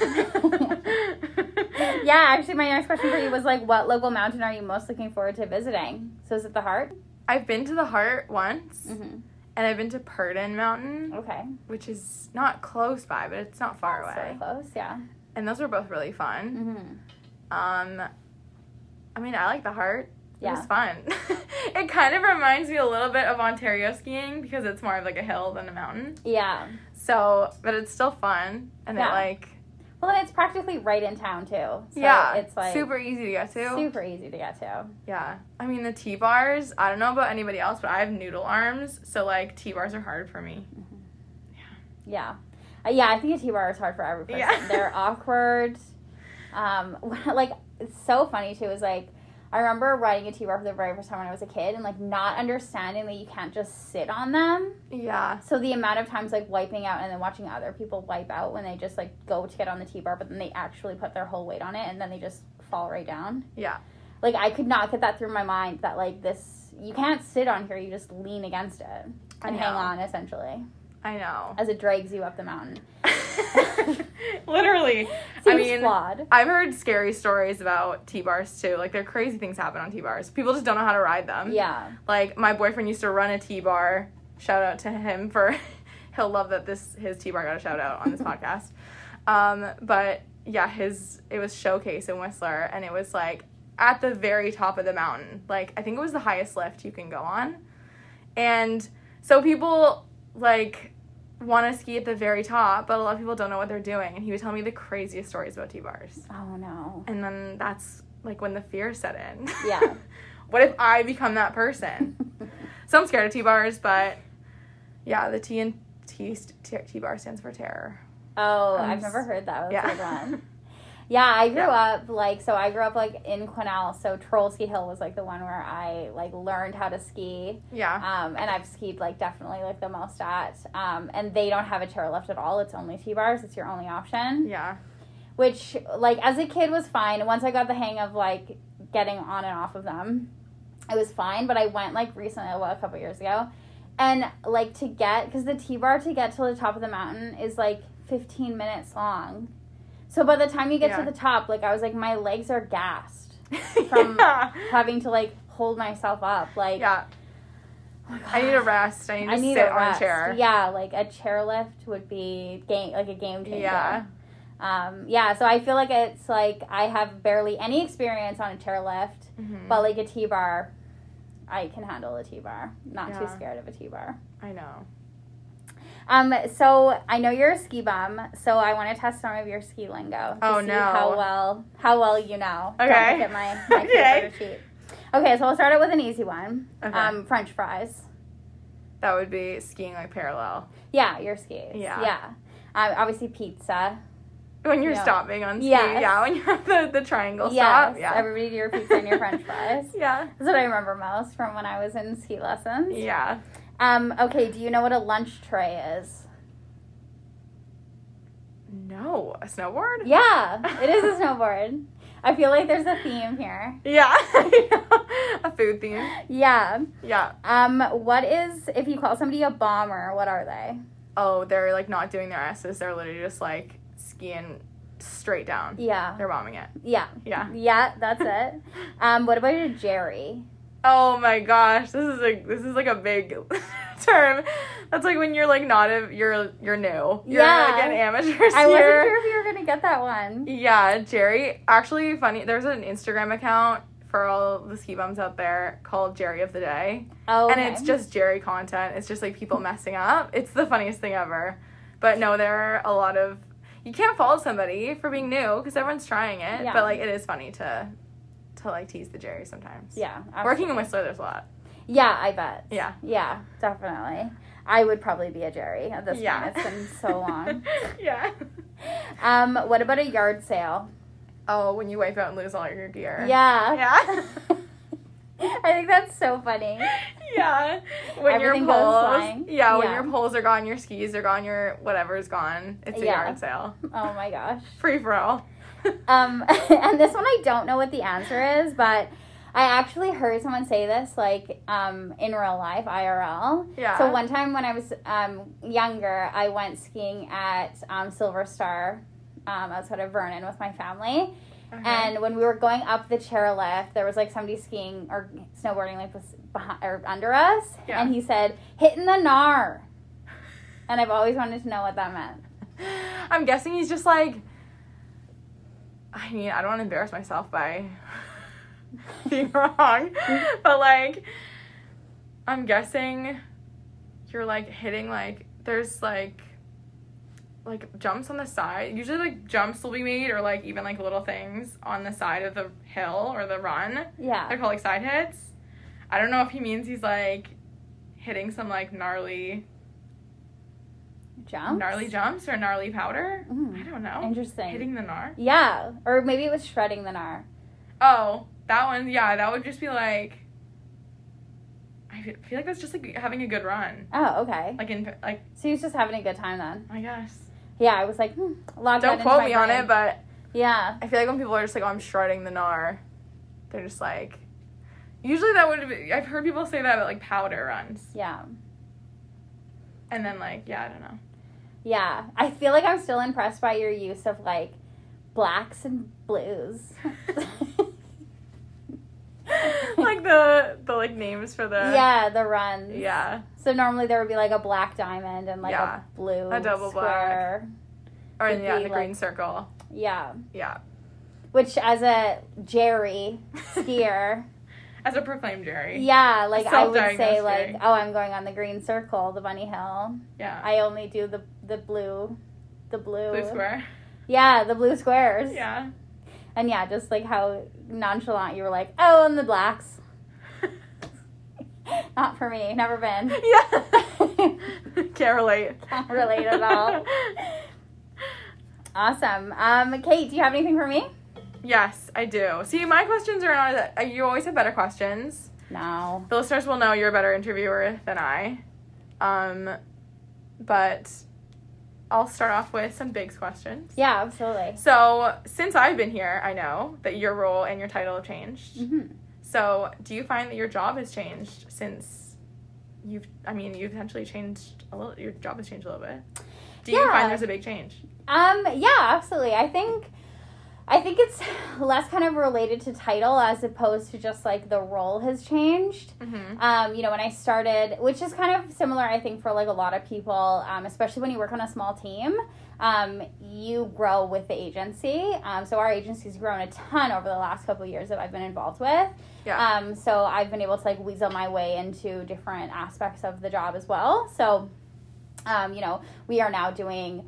Yeah, actually, my next question for you was like, what local mountain are you most looking forward to visiting? So is it the Heart? I've been to the Heart once, Mm-hmm. and I've been to Purden Mountain, Okay. which is not close by, but it's not far That's away. close, yeah. And those were both really fun. Mm-hmm. Um, I mean, I like the Heart. It Yeah. was fun. it kind of reminds me a little bit of Ontario skiing because it's more of like a hill than a mountain. Yeah. So, but it's still fun, and Yeah. it like Well, then it's practically right in town too. So yeah, it's like super easy to get to. super easy to get to. Yeah, I mean the T bars. I don't know about anybody else, but I have noodle arms, so like T bars are hard for me. Yeah. Uh, yeah, I think a T-bar is hard for every person. Yeah. They're awkward. Um, like it's so funny too. Is like I remember riding a T-bar for the very first time when I was a kid, and like not understanding that you can't just sit on them. Yeah, So the amount of times like wiping out and then watching other people wipe out when they just like go to get on the T-bar, but then they actually put their whole weight on it and then they just fall right down. yeah, Like I could not get that through my mind that like this you can't sit on here, you just lean against it and hang on essentially I know. as it drags you up the mountain. Literally, Seems I mean, flawed. I've heard scary stories about T bars too. Like, there are crazy things happen on T bars. People just don't know how to ride them. Yeah. Like, my boyfriend used to run a T bar. Shout out to him for, he'll love that this his T bar got a shout out on this podcast. Um, but yeah, his it was showcase in Whistler, and it was like at the very top of the mountain. Like, I think it was the highest lift you can go on, and so people like want to ski at the very top, but a lot of people don't know what they're doing. And he would tell me the craziest stories about T bars. Oh no. And then that's like when the fear set in. Yeah. what if I become that person? so I'm scared of T bars, but yeah, the T and T T bar stands for terror. Oh, Um, I've never heard that. That's yeah. a good one. Yeah, I grew Yeah. up like so. I grew up like in Quesnel, so Trollski Hill was like the one where I like learned how to ski. Yeah. Um, and I've skied like definitely like the most at. Um, and they don't have a chairlift at all. It's only T bars. It's your only option. Yeah. Which like as a kid was fine. Once I got the hang of like getting on and off of them, it was fine. But I went like recently, well, a couple years ago, and like to get because the T bar to get to the top of the mountain is like 15 minutes long. So by the time you get Yeah. to the top, like I was like my legs are gassed From- yeah. having to like hold myself up. Like Yeah. oh I need a rest. I need to I need sit a on a chair. Yeah, like a chairlift would be game like a game changer. Yeah. Um, yeah, so I feel like it's like I have barely any experience on a chairlift, Mhm. but like a T bar, I can handle a T bar. Not too scared of a T bar. I know. Um, so I know you're a ski bum, so I want to test some of your ski lingo. To Oh, see no. How well, how well you know. Okay. Don't look at my, my Okay. sheet. Okay, so I'll start out with an easy one. Okay. Um, French fries. That would be skiing like parallel. Yeah, your skis. Yeah. Yeah. Um, obviously pizza. When you're Yeah. stopping on ski. Yes. Yeah, when you're at the, the triangle yes. stop. Yeah. Everybody do your pizza and your French fries. yeah. That's what I remember most from when I was in ski lessons. Yeah. Um, okay, do you know what a lunch tray is? No. A snowboard? Yeah, it is a snowboard. I feel like there's a theme here. Yeah. a food theme. Yeah. Yeah. Um, what is if you call somebody a bomber, what are they? Oh, they're like not doing their S's. They're literally just like skiing straight down. Yeah. They're bombing it. Yeah. Yeah. Yeah, that's it. Um, what about a Jerry? Oh my gosh, this is like this is like a big term. That's like when you're like not a you're you're new. You're Yeah. like an amateur skier. I wasn't sure if you were gonna get that one. Yeah, Jerry. Actually, funny. There's an Instagram account for all the ski bums out there called Jerry of the Day, Oh, and it's just Jerry content. It's just like people messing up. It's the funniest thing ever. But no, there are a lot of. You can't fault somebody for being new because everyone's trying it. Yeah. But like, it is funny to, to like tease the Jerry sometimes. yeah. Working in absolutely. Whistler, there's a lot. Yeah, I bet. Yeah. Yeah, definitely. I would probably be a Jerry at this Yeah. point. It's been so long. yeah. Um, what about a yard sale? Oh, when you wipe out and lose all your gear. Yeah. Yeah. I think that's so funny. yeah. When Everything your poles, flying. yeah, when your poles are gone, your skis are gone, your whatever's gone. It's a Yeah. yard sale. Oh my gosh. Free for all. Um, and this one I don't know what the answer is, but I actually heard someone say this like um, in real life, IRL. Yeah. So one time when I was um, younger, I went skiing at um, Silver Star um, outside of Vernon with my family. Okay. And when we were going up the chairlift, there was like somebody skiing or snowboarding like was behind or under us, Yeah. and he said, "Hitting the gnar." And I've always wanted to know what that meant. I'm guessing he's just like. I mean, I don't want to embarrass myself by being wrong, but like, I'm guessing you're like hitting like there's like like jumps on the side. Usually, like jumps will be made, or like even like little things on the side of the hill or the run. Yeah. They're called like side hits. I don't know if he means he's like hitting some like gnarly Jump. gnarly jumps or gnarly powder. Mm. I don't know. Interesting. Hitting the gnar. Yeah, or maybe it was shredding the gnar. Oh, that one. Yeah, that would just be like. I feel like that's just like having a good run. Oh, okay. Like in like So he was just having a good time then. I guess. Yeah, I was like, hmm, log that Don't quote me on it, but yeah, I feel like when people are just like, "Oh, I'm shredding the gnar," they're just like. Usually that would be. I've heard people say that about like powder runs, yeah, and then like yeah, I don't know. Yeah. I feel like I'm still impressed by your use of like blacks and blues. like the the like names for the yeah, the runs. yeah So normally there would be like a black diamond and like Yeah. a blue A double square. or It'd yeah be, the green like- circle Yeah. yeah Which as a Jerry skier, as a proclaimed Jerry yeah, like I would say Self-diagnosed like, Jerry. oh, I'm going on the green circle, the bunny hill. yeah I only do the the blue, the blue. blue square Yeah, the blue squares. yeah And yeah, just like how nonchalant you were like, oh, and the blacks. Not for me. Never been. yeah can't relate Can't relate at all. Awesome. Um, Cait, do you have anything for me? yes I do see my questions are not uh, you always have better questions No. the listeners will know you're a better interviewer than I um but I'll start off with some big questions Yeah, absolutely. So, since I've been here, I know that your role and your title have changed. hmm So, do you find that your job has changed since you've, I mean, you've essentially changed a little, your job has changed a little bit? Do you Yeah. find there's a big change? Um, yeah, absolutely. I think I think it's less kind of related to title as opposed to just like the role has changed. Mm-hmm. Um, you know, when I started, which is kind of similar, I think, for like a lot of people, um, especially when you work on a small team, um, you grow with the agency. Um, so our agency's grown a ton over the last couple of years that I've been involved with. Yeah. Um, so I've been able to like weasel my way into different aspects of the job as well. So, um, you know, we are now doing.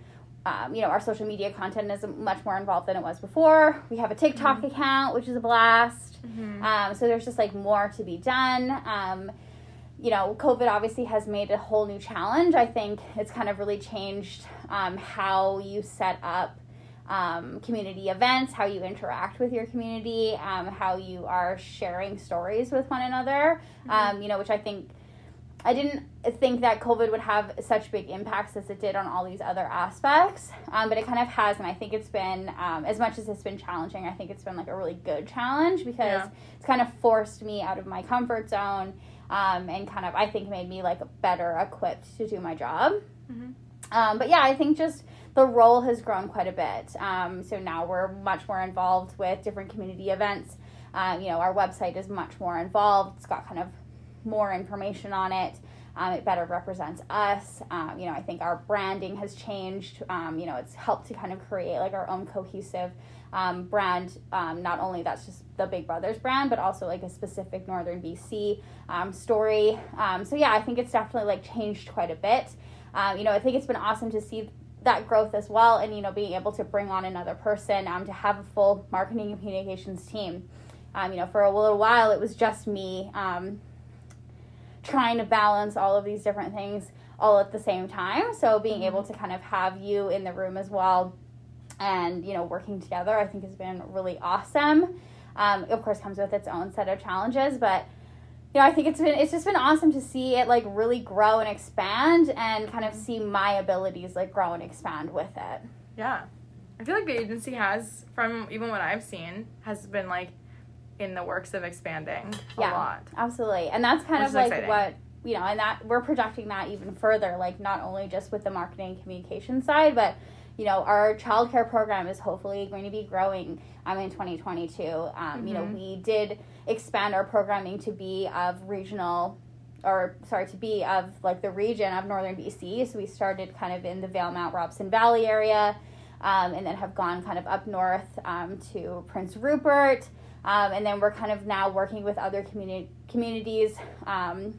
Um, you know, our social media content is much more involved than it was before. We have a TikTok account, which is a blast. Mm-hmm. Um, so there's just like more to be done. Um, you know, COVID obviously has made a whole new challenge. I think it's kind of really changed um, how you set up um, community events, how you interact with your community, um, how you are sharing stories with one another. Um, you know, which I think I didn't think that COVID would have such big impacts as it did on all these other aspects, um, but it kind of has, and I think it's been um, as much as it's been challenging. I think it's been like a really good challenge because Yeah. it's kind of forced me out of my comfort zone, um, and kind of I think made me like better equipped to do my job. Mhm. Um, but yeah, I think just the role has grown quite a bit. Um, so now we're much more involved with different community events. Um, you know, our website is much more involved. It's got kind of more information on it. Um, it better represents us. Um, you know, I think our branding has changed. Um, you know, it's helped to kind of create like our own cohesive um, brand. Um, not only that's just the Big Brothers brand, but also like a specific Northern BC um, story. So yeah, I think it's definitely like changed quite a bit. You know, I think it's been awesome to see that growth as well, and you know, being able to bring on another person to have a full marketing and communications team. You know, for a little while, it was just me trying to balance all of these different things all at the same time. So being able to kind of have you in the room as well, and you know, working together, I think has been really awesome. Um, of course, comes with its own set of challenges, but you know, I think it's been it's just been awesome to see it like really grow and expand, and kind of see my abilities like grow and expand with it. Yeah. I feel like the agency has, from even what I've seen, has been like in the works of expanding a Yeah. lot. Absolutely. And that's kind Which of like exciting. what you know, and that we're projecting that even further, like not only just with the marketing and communication side, but you know, our childcare program is hopefully going to be growing um, in 2022. Um, You know, Mhm. we did expand our programming to be of regional, or sorry, to be of like the region of northern BC. So we started kind of in the Valemount Robson Valley area, um, and then have gone kind of up north um, to Prince Rupert. Um, and then we're kind of now working with other communi- communities um,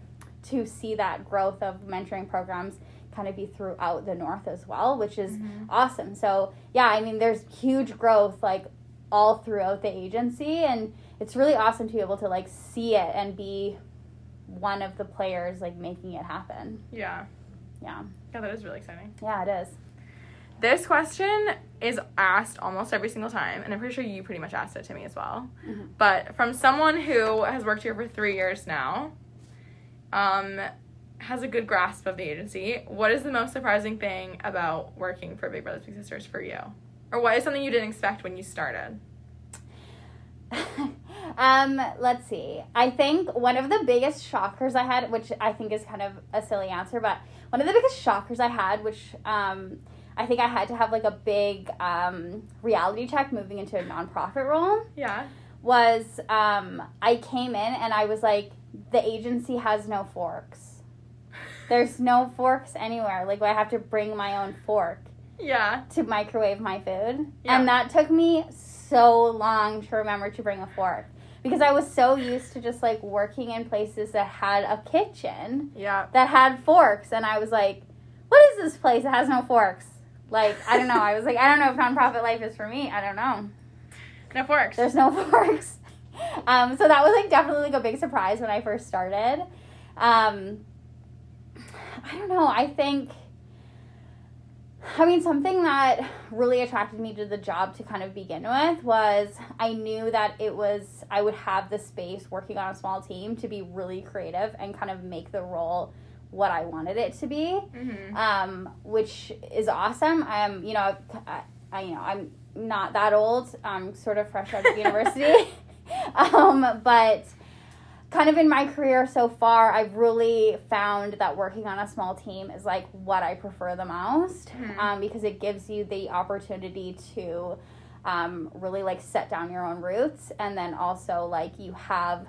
to see that growth of mentoring programs kind of be throughout the north as well, which is Mhm. awesome. So yeah, I mean, there's huge growth like all throughout the agency, and it's really awesome to be able to like see it and be one of the players like making it happen. Yeah. Yeah, Yeah, that is really exciting. yeah, it is. This question is asked almost every single time, and I'm pretty sure you pretty much asked it to me as well. Mhm. But from someone who has worked here for three years now, um, has a good grasp of the agency, what is the most surprising thing about working for Big Brothers Big Sisters for you? Or what is something you didn't expect when you started? um, let's see. I think one of the biggest shockers I had, which I think is kind of a silly answer, but one of the biggest shockers I had, which um, I think I had to have like a big um, reality check moving into a nonprofit role, Yeah. was um, I came in and I was like, the agency has no forks. There's no forks anywhere. Like, I have to bring my own fork Yeah. to microwave my food. Yeah. And that took me so long to remember to bring a fork because I was so used to just like working in places that had a kitchen Yeah. that had forks. And I was like, what is this place that has no forks? Like, I don't know. I was like, I don't know if nonprofit life is for me. I don't know. No forks. There's no forks. Um, so that was like definitely like a big surprise when I first started. Um, I don't know. I think. I mean, something that really attracted me to the job to kind of begin with was I knew that it was, I would have the space working on a small team to be really creative and kind of make the role what I wanted it to be mm-hmm. um, which is awesome. I'm, you know, I, I, you know, I'm not that old. I'm sort of fresh out of university, um, but kind of in my career so far, I've really found that working on a small team is like what I prefer the most Mhm. um, because it gives you the opportunity to um, really like set down your own roots, and then also like you have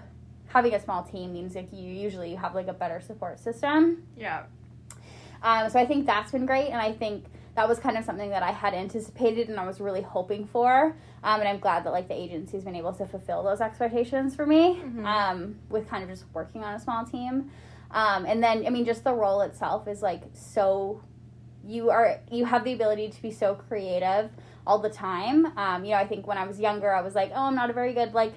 having a small team means like you usually have like a better support system. Yeah. Um, so I think that's been great, and I think that was kind of something that I had anticipated and I was really hoping for. Um, and I'm glad that like the agency's been able to fulfill those expectations for me Mhm. um, with kind of just working on a small team. Um, and then I mean, just the role itself is like so. You are you have the ability to be so creative all the time. Um, you know, I think when I was younger, I was like, oh, I'm not a very good like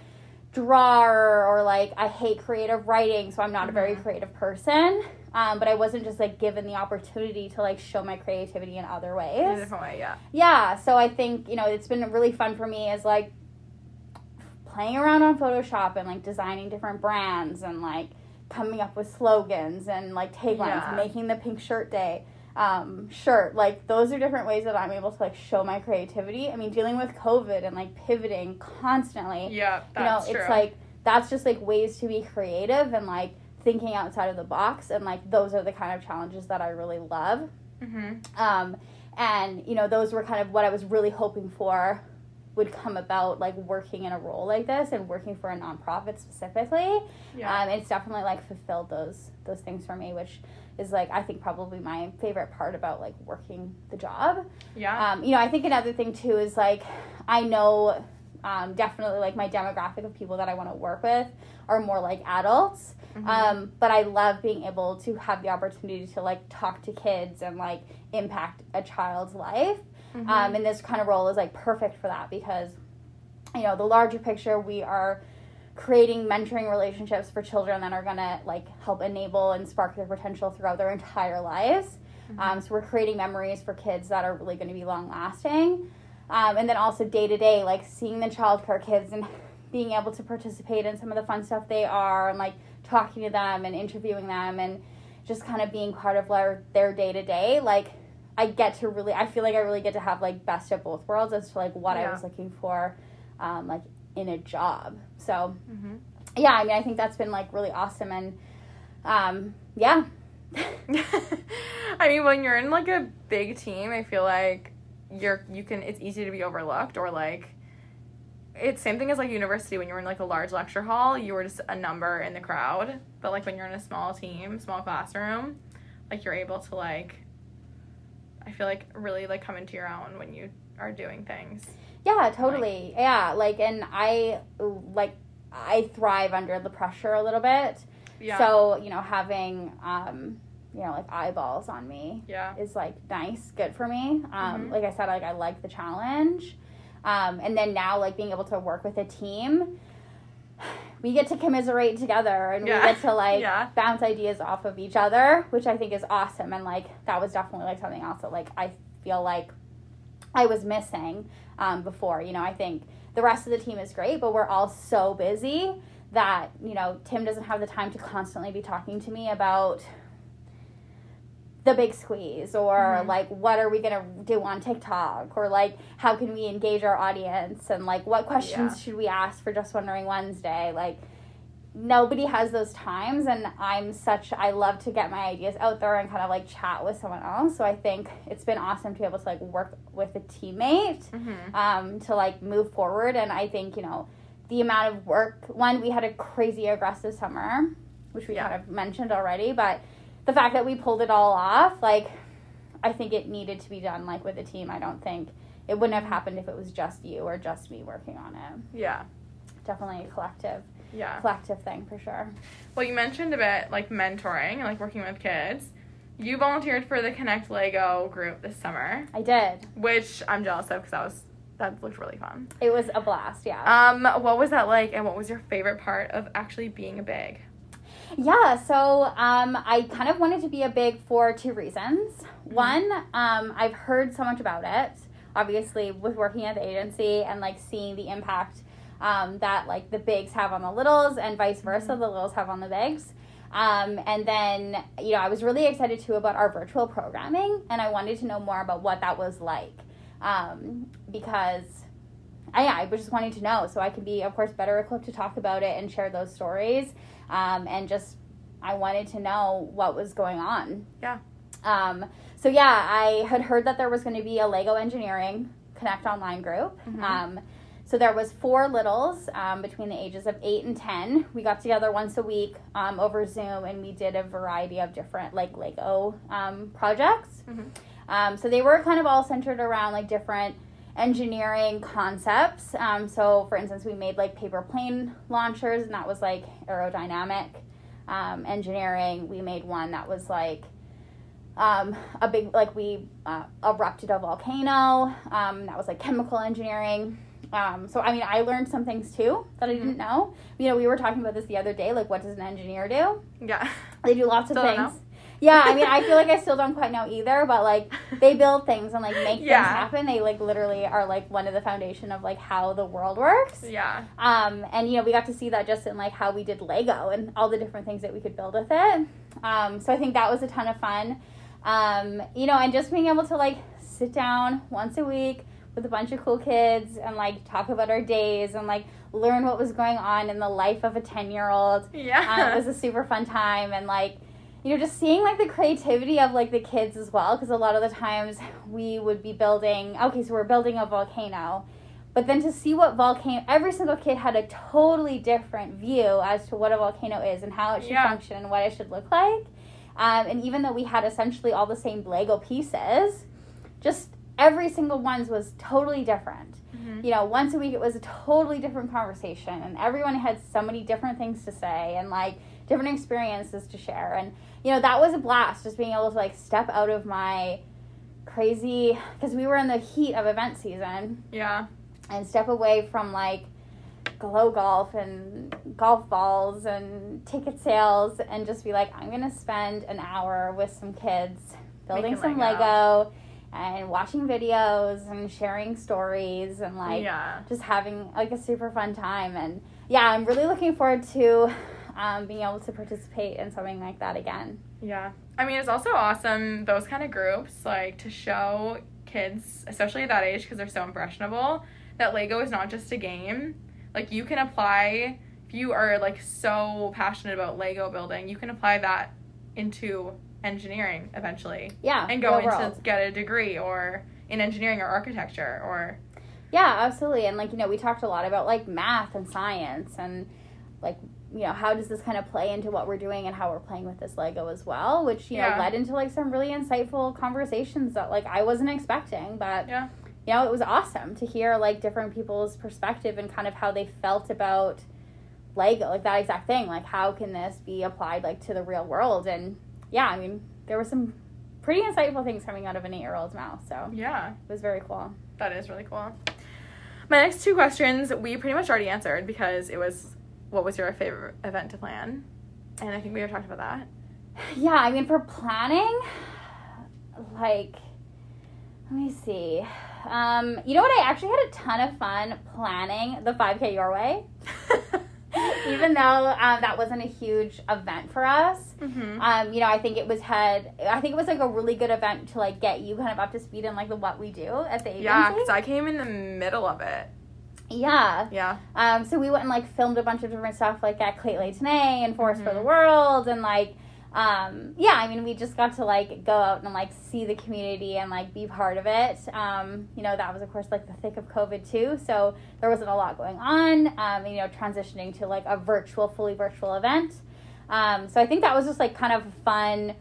drawer or like I hate creative writing, so I'm not a very Mhm. creative person. Um, but I wasn't just like given the opportunity to like show my creativity in other In a ways. different way, yeah. Yeah, so I think you know it's been really fun for me is like playing around on Photoshop and like designing different brands and like coming up with slogans and like taglines, Yeah. making the pink shirt day um, shirt. Like those are different ways that I'm able to like show my creativity. I mean, dealing with COVID and like pivoting constantly Yeah, that's you know it's true. like that's just like ways to be creative and like thinking outside of the box and like those are the kind of challenges that i really love mm-hmm. um, and you know those were kind of what i was really hoping for would come about like working in a role like this and working for a nonprofit specifically Yeah. um, it's definitely like fulfilled those those things for me which is like i think probably my favorite part about like working the job yeah. um, you know, I think another thing too is like I know um, definitely like my demographic of people that I want to work with are more like adults. Mhm. Um, but I love being able to have the opportunity to like talk to kids and like impact a child's life. Mhm. Um, and this kind of role is like perfect for that because, you know, the larger picture, we are creating mentoring relationships for children that are going to like help enable and spark their potential throughout their entire lives. Um, so we're creating memories for kids that are really going to be long lasting. Um, and then also day to day, like seeing the childcare kids and being able to participate in some of the fun stuff they are and like talking to them and interviewing them and just kind of being part of their their day to day. Like I get to really I feel like I really get to have like best of both worlds as to like what I was looking for um, like in a job. So hmm yeah, I mean I think that's been like really awesome and um, yeah. I mean, when you're in like a big team, I feel like you're you can it's easy to be overlooked or like it's same thing as like university when you're in like a large lecture hall, you were just a number in the crowd. But like when you're in a small team, small classroom, like you're able to like I feel like really like come into your own when you are doing things. Yeah, totally. yeah, like and I like I thrive under the pressure a little bit. Yeah. So, you know, having um, you know, like eyeballs on me yeah. is like nice, good for me. Um, Mhm. like I said, like I like the challenge. Um, and then now like being able to work with a team, we get to commiserate together and Yeah. we get to like Yeah. bounce ideas off of each other, which I think is awesome. And like that was definitely like something else that like I feel like I was missing um, before. You know, I think the rest of the team is great, but we're all so busy that you know Tim doesn't have the time to constantly be talking to me about the big squeeze or Mhm. like what are we gonna do on TikTok or like how can we engage our audience and like what questions Yeah. should we ask for Just Wondering Wednesday like nobody has those times and i'm such i love to get my ideas out there and kind of like chat with someone else so i think it's been awesome to be able to like work with a teammate Mhm. um, to like move forward and i think you know the amount of work one we had a crazy aggressive summer which we Yeah. kind of mentioned already but the fact that we pulled it all off like i think it needed to be done like with a team i don't think it wouldn't have happened if it was just you or just me working on it Yeah. definitely a collective Yeah. collective thing for sure Well, you mentioned a bit like mentoring and like working with kids. You volunteered for the Connect Lego group this summer, i did which I'm jealous of because that was that looked really fun. it was a blast yeah Um, what was that like, and what was your favorite part of actually being a big? Yeah, so um, I kind of wanted to be a big for two reasons. One, um, I've heard so much about it, obviously, with working at the agency and like seeing the impact um, that like the bigs have on the littles and vice versa, the littles have on the bigs. Um, and then, you know, I was really excited too about our virtual programming and I wanted to know more about what that was like um, because I, I was just wanting to know so I could be, of course, better equipped to talk about it and share those stories um, and just I wanted to know what was going on. Yeah. Um, so yeah, I had heard that there was going to be a Lego Engineering Connect online group. Mhm. Um, so there was four littles um, between the ages of eight and ten. We got together once a week um, over Zoom, and we did a variety of different like Lego um, projects. Mhm. Um, so they were kind of all centered around like different engineering concepts. Um, so for instance, we made like paper plane launchers, and that was like aerodynamic um, engineering. We made one that was like um, a big like we uh, erupted a volcano. Um, that was like chemical engineering. Um, so I mean, I learned some things too that I didn't know. You know, we were talking about this the other day. Like, what does an engineer do? Yeah. They do lots of Still things. Yeah, I mean, I feel like I still don't quite know either, but like they build things and like make Yeah. things happen. They like literally are like one of the foundation of like how the world works. Yeah. Um, and you know, we got to see that just in like how we did Lego and all the different things that we could build with it. Um, so I think that was a ton of fun. Um, you know, and just being able to like sit down once a week with a bunch of cool kids and like talk about our days and like learn what was going on in the life of a 10 year old. Yeah. Um, it was a super fun time and like you know just seeing like the creativity of like the kids as well because a lot of the times we would be building okay so we're building a volcano but then to see what volcano every single kid had a totally different view as to what a volcano is and how it should Yeah. function and what it should look like um, and even though we had essentially all the same lego pieces just every single one's was totally different Mhm. you know, once a week it was a totally different conversation, and everyone had so many different things to say and like different experiences to share. And you know, that was a blast just being able to like step out of my crazy because we were in the heat of event season Yeah. and step away from like glow golf and golf balls and ticket sales and just be like, I'm gonna spend an hour with some kids building Making some Lego. Lego and watching videos and sharing stories and like yeah. just having like a super fun time and yeah i'm really looking forward to um, being able to participate in something like that again Yeah. I mean, it's also awesome, those kind of groups, like to show kids, especially at that age, because they're so impressionable, that Lego is not just a game. Like, you can apply, if you are like so passionate about Lego building, you can apply that into engineering eventually Yeah. and go into world. get a degree or in engineering or architecture or Yeah, absolutely. And like, you know, we talked a lot about like math and science and like, you know, how does this kind of play into what we're doing and how we're playing with this Lego as well, which, you know, led into like some really insightful conversations that like I wasn't expecting, but Yeah. you know, it was awesome to hear like different people's perspective and kind of how they felt about Lego, like that exact thing. Like how can this be applied like to the real world? And yeah, I mean, there were some pretty insightful things coming out of an eight year old's mouth, so yeah. it was very cool. That is really cool. My next two questions we pretty much already answered because it was what was your favorite event to plan? And I think we already talked about that. Yeah, I mean, for planning, like, let me see. Um, you know what? I actually had a ton of fun planning the 5K Your Way, even though um, that wasn't a huge event for us. hmm Um, you know, I think it was had. I think it was like a really good event to like get you kind of up to speed in like the what we do at the agency. Yeah, because I came in the middle of it. Yeah. Yeah. Um, so we went and like filmed a bunch of different stuff like at Lheidli T'enneh and Forest for Mhm. the World and like um, yeah, I mean we just got to like go out and like see the community and like be part of it. Um, you know, that was of course like the thick of COVID too, so there wasn't a lot going on. Um, you know, transitioning to like a virtual, fully virtual event. Um, so I think that was just like kind of a fun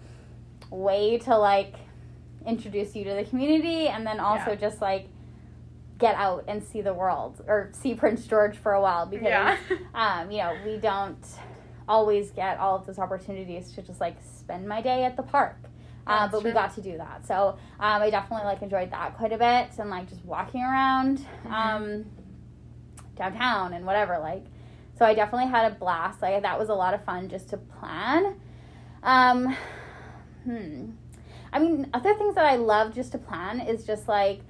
way to like introduce you to the community and then also Yeah. just like get out and see the world or see Prince George for a while because Yeah. um, you know, we don't always get all of those opportunities to just like spend my day at the park. Uh, but we got to do that. So um, I definitely like enjoyed that quite a bit and like just walking around Mm-hmm. um, downtown and whatever like so I definitely had a blast. Like that was a lot of fun just to plan. Um, hmm. I mean, other things that I love just to plan is just like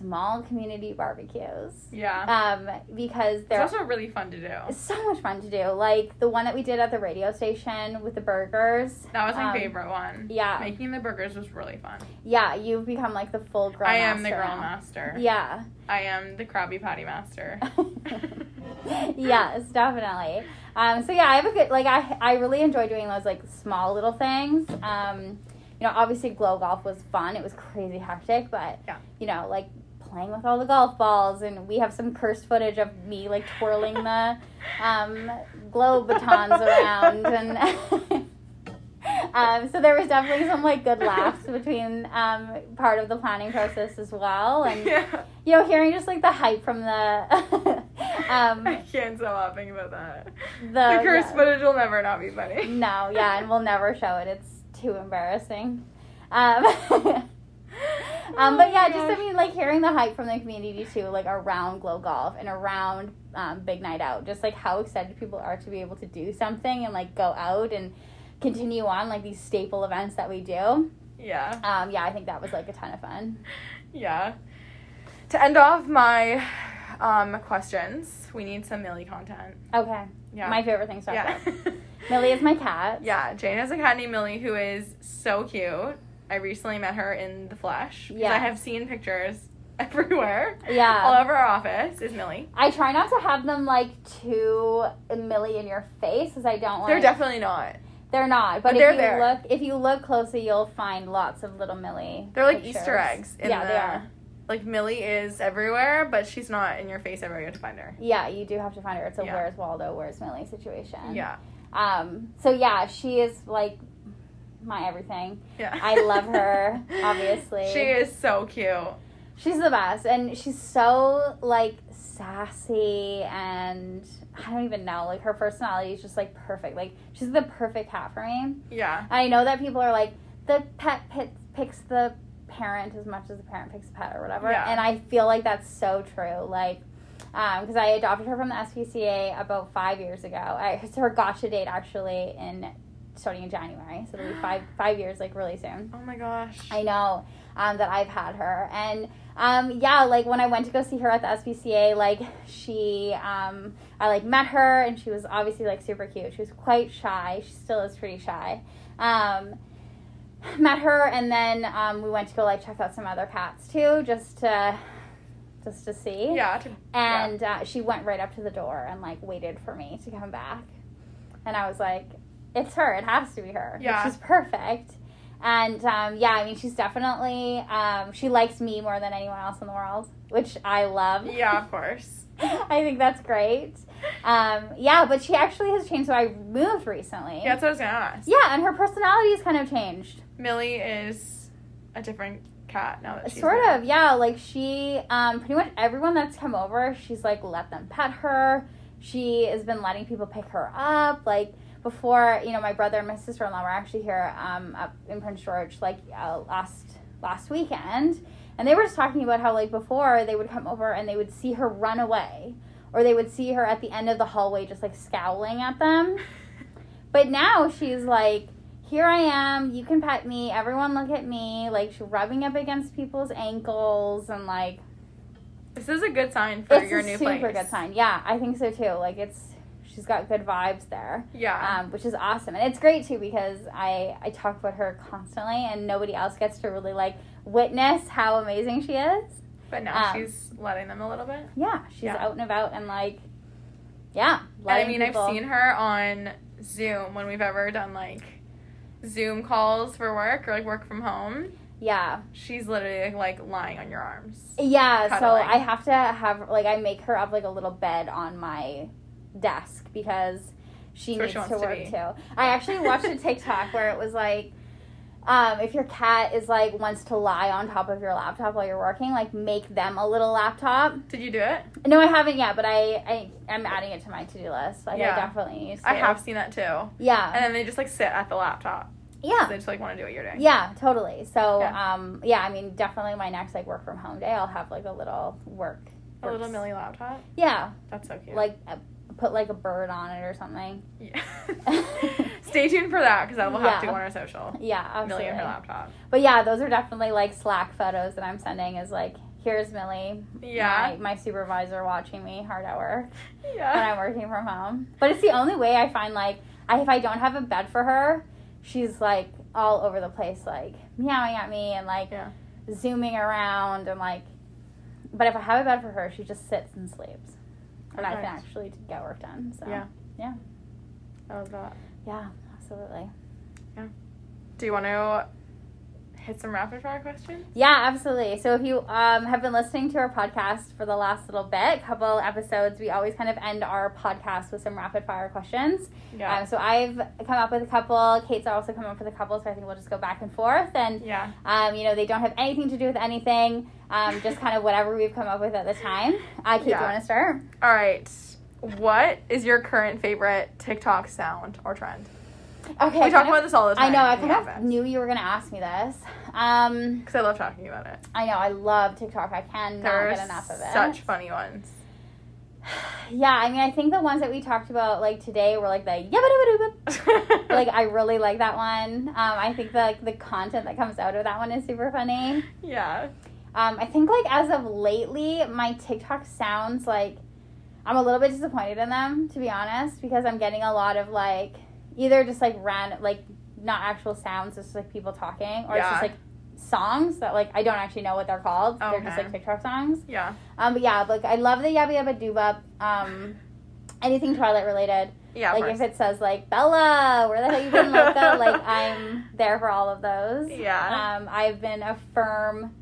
small community barbecues. yeah. Um, because they're also really fun to do. it's so much fun to do. Like the one that we did at the radio station with the burgers. That was my Um, favorite one. Yeah, Making the burgers was really fun. yeah. You've become like the full grill. I am the grill now. master. Yeah. I am the Krabby Patty master. yes, definitely. Um, so yeah, I have a good like I I really enjoy doing those like small little things. Um, you know, obviously glow golf was fun. It was crazy hectic, but Yeah. you know, like playing with all the golf balls and we have some cursed footage of me like twirling the um, glow batons around and um, so there was definitely some like good laughs between um, part of the planning process as well and yeah. you know hearing just like the hype from the um, I can't stop laughing about that. the, The curse yeah. footage will never not be funny. No, yeah, and we'll never show it. It's too embarrassing. Um, um, but yeah, just I mean, like hearing the hype from the community too, like around Glow Golf and around um, Big Night Out, just like how excited people are to be able to do something and like go out and continue on like these staple events that we do. Yeah. Um, yeah, I think that was like a ton of fun. Yeah. To end off my um, questions, we need some Millie content. Okay, Yeah. my favorite thing to talk yeah. about. Millie is my cat. yeah. Jane has a cat named Millie who is so cute. I recently met her in the flesh. because I have seen pictures everywhere. Yeah. All over our office is Millie. I try not to have them like too Millie in your face because I don't want. They're definitely not. They're not, but, But if they're you there. look, if you look closely, you'll find lots of little Millie. They're like pictures. Easter eggs. In yeah, the, they are. Like Millie is everywhere, but she's not in your face everywhere. You have to find her. Yeah, you do have to find her. It's a Yeah. where's Waldo, where's Millie situation. Yeah. Um. So yeah, she is like my everything. Yeah. I love her, obviously. She is so cute. She's the best, and she's so like sassy, and I don't even know. Like her personality is just like perfect. Like she's the perfect cat for me. Yeah. I know that people are like the pet pit picks the parent as much as the parent picks the pet or whatever, Yeah. and I feel like that's so true. Like, um, because I adopted her from the SPCA about five years ago. I, it's her gotcha date actually in starting in January, so it'll be five five years like really soon. Oh my gosh. I know um, that I've had her, and um, yeah, like when I went to go see her at the SPCA, like she, um, I like met her, and she was obviously like super cute. She was quite shy. She still is pretty shy, Um, met her, and then um, we went to go like check out some other cats too, just to just to see. Yeah. To, And uh, she went right up to the door and like waited for me to come back, and I was like, "It's her. It has to be her. Yeah. she's perfect." And um, yeah, I mean, she's definitely um, she likes me more than anyone else in the world, which I love. yeah, of course. I think that's great. Um, yeah, but she actually has changed. So I moved recently. Yeah, that's what I was gonna ask. Yeah, and her personality has kind of changed. Millie is a different cat now that she's Sort there. of, yeah. Like she, um, pretty much everyone that's come over, she's like let them pet her. She has been letting people pick her up. Like before, you know, my brother and my sister in law were actually here um, up in Prince George like uh, last last weekend, and they were just talking about how like before they would come over and they would see her run away, or they would see her at the end of the hallway just like scowling at them. But now she's like, here I am. You can pet me. Everyone look at me. Like she's rubbing up against people's ankles and like This is a good sign for it's your a new super place. good sign. Yeah, I think so too. Like it's she's got good vibes there, Yeah. um, which is awesome. And it's great too because I I talk about her constantly and nobody else gets to really like witness how amazing she is. but now um, she's letting them a little bit. Yeah, she's Yeah. out and about and like yeah. I mean, people- I've seen her on Zoom when we've ever done like Zoom calls for work or like work from home. Yeah. She's literally like lying on your arms. Yeah, so. I have to have like I make her up like a little bed on my desk because she That's needs she to wants to work too. I actually watched a TikTok where it was like um, if your cat is like wants to lie on top of your laptop while you're working, like make them a little laptop. Did you do it? No, I haven't yet, but I, I I'm adding it to my to do list. Like Yeah. I definitely need to. I have seen that too. Yeah. And then they just like sit at the laptop. yeah. They just like want to do what you're doing. Yeah, totally. So, Yeah. um, yeah, I mean, definitely my next like work from home day, I'll have like a little work. A little works- Millie laptop. Yeah, That's so cute. like uh, put like a bird on it or something. Yeah. Stay tuned for that because that will have to Yeah. go on our social. Yeah, Millie absolutely. and her laptop. But yeah, those are definitely like Slack photos that I'm sending. Is like, here's Millie, Yeah. my, my supervisor watching me hard at work when I'm working from home. But it's the only way I find like, I, if I don't have a bed for her, she's like all over the place, like meowing at me and like Yeah. zooming around and like. But if I have a bed for her, she just sits and sleeps, and I can actually get work done. So Yeah. yeah, I love that. yeah, absolutely. Yeah. Do you want to hit some rapid fire questions? Yeah, absolutely. So if you um, have been listening to our podcast for the last little bit, couple episodes, we always kind of end our podcast with some rapid fire questions. Yeah. Um, so I've come up with a couple. Cait's also come up with a couple. So I think we'll just go back and forth. And yeah. um, you know, they don't have anything to do with anything. Um, just kind of whatever we've come up with at the time. Uh, Cait, do Yeah. you want to start? All right. What is your current favorite TikTok sound or trend? Okay. we talk about this all the time. I know. I kind of knew you were going to ask me this. Um, Because I love talking about it. I know. I love TikTok. I cannot There are get enough of it. such funny ones. Yeah, I mean, I think the ones that we talked about like today were like the yabba Like I really like that one. Um, I think the like, the content that comes out of that one is super funny. yeah. Um, I think like as of lately, my TikTok sounds like I'm a little bit disappointed in them to be honest because I'm getting a lot of like either just like random like not actual sounds, it's just like people talking, or it's just like songs that like I don't actually know what they're called. They're just like TikTok songs. Yeah. Um, but yeah, like I love the yabba yabba doobop. Um, anything Twilight related. Yeah. like if it says like Bella, where the hell you been, like I'm there for all of those. Yeah. Um, I've been a firm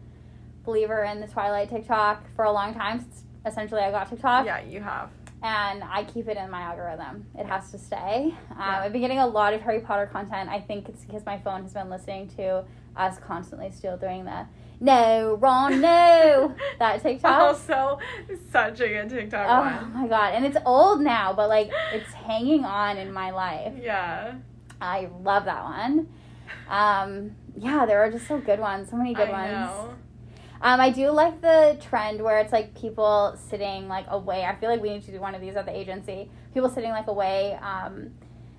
believer in the Twilight TikTok for a long time. Since essentially, I got TikTok, yeah, you have. And I keep it in my algorithm. It has to stay. Um, Yeah. I've been getting a lot of Harry Potter content. I think it's because my phone has been listening to us constantly still doing the no, Ron, no, that TikTok. Also, such a good TikTok Oh one. my god, and it's old now, but like it's hanging on in my life. Yeah. I love that one. Um, yeah, there are just so good ones, so many good I ones. know. Um, I do like the trend where it's like people sitting like away. I feel like we need to do one of these at the agency. People sitting like away, um,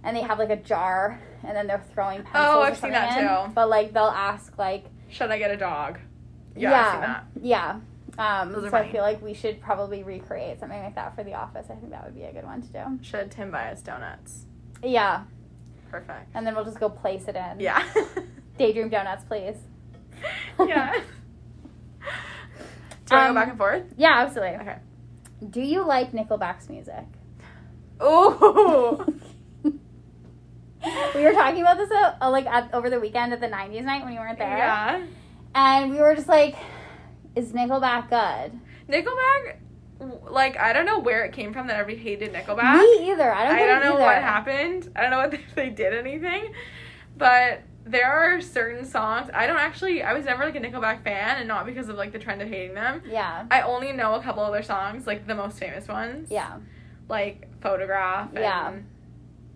and they have like a jar, and then they're throwing pencils. Oh, I've seen that in. too. But like they'll ask like, Should I get a dog? Yeah, I've seen that. yeah. Um, so I feel like we should probably recreate something like that for the office. I think that would be a good one to do. Should Tim buy us donuts? Yeah. Perfect. and then we'll just go place it in. Yeah. Daydream Donuts, please. yeah. Do you want Um, go back and forth? Yeah, absolutely. Okay. Do you like Nickelback's music? Ooh. we were talking about this uh, uh, like at, over the weekend at the '90s night when you weren't there, Yeah. and we were just like, "Is Nickelback good?" Nickelback, like I don't know where it came from that everybody hated Nickelback. Me either. I don't. I don't know either. what happened. I don't know if they did anything, but there are certain songs. I don't actually. I was never like a Nickelback fan, and not because of like the trend of hating them. Yeah. I only know a couple of their songs, like the most famous ones. Yeah. Like Photograph. And Yeah.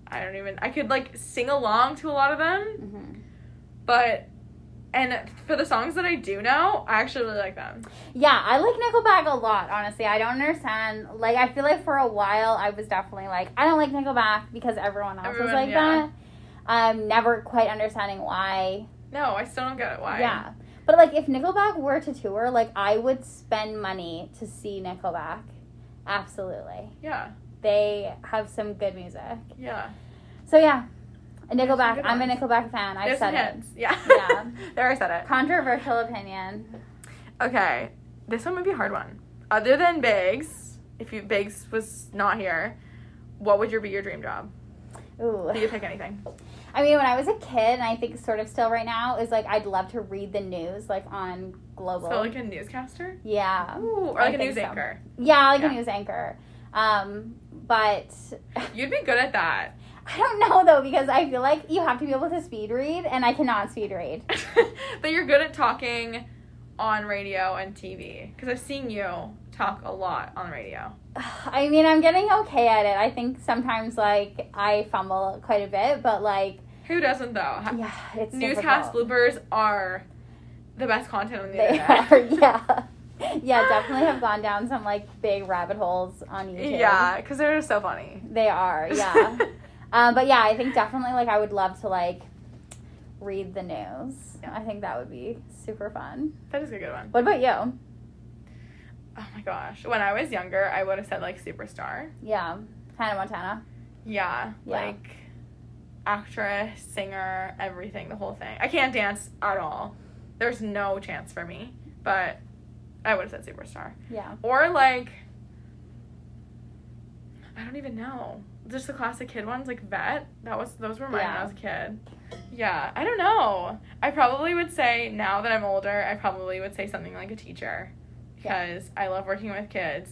I don't even. I could like sing along to a lot of them, hmm but. And for the songs that I do know, I actually really like them. Yeah, I like Nickelback a lot. Honestly, I don't understand. Like, I feel like for a while I was definitely like, I don't like Nickelback because everyone else Everyone, was like yeah. that. Um, never quite understanding why. No, I still don't get it. Why? Yeah, but like if Nickelback were to tour, like I would spend money to see Nickelback. Absolutely, Yeah. they have some good music. Yeah. So yeah, a Nickelback. I'm a. Nickelback fan. I've There's said it. Yeah. Yeah. there I said it. Controversial opinion. Okay. This one might be a hard one. Other than Bigs, if you Bigs was not here, what would your be your dream job? Ooh. You could pick anything. I mean, when I was a kid, and I think sort of still right now, is like I'd love to read the news like on global. So like a newscaster? yeah, Ooh, or like a think news so. anchor. yeah, like Yeah. a news anchor. Um, but You'd be good at that. I don't know though because I feel like you have to be able to speed read, and I cannot speed read. but you're good at talking on radio and TV. Because I've seen you talk a lot on radio. I mean, I'm getting okay at it. I think sometimes like I fumble quite a bit, but like Who doesn't though? Yeah, it's Newscast difficult. bloopers are the best content on the They internet. are, yeah. Yeah, definitely have gone down some like big rabbit holes on YouTube. Yeah, because they're so funny. They are, yeah. um, but yeah, I think definitely like I would love to like read the news. Yeah. I think that would be super fun. that is a good one. What about you? Oh my gosh. When I was younger, I would have said like superstar. Yeah, Hannah Montana. Yeah, Yeah. like actress, singer, everything, the whole thing. I can't dance at all. There's no chance for me, but I would have said superstar. Yeah, Or like I don't even know. Just the classic kid ones like vet. That was those were mine when I was a kid. Yeah, I don't know. I probably would say now that I'm older, I probably would say something like a teacher because I love working with kids.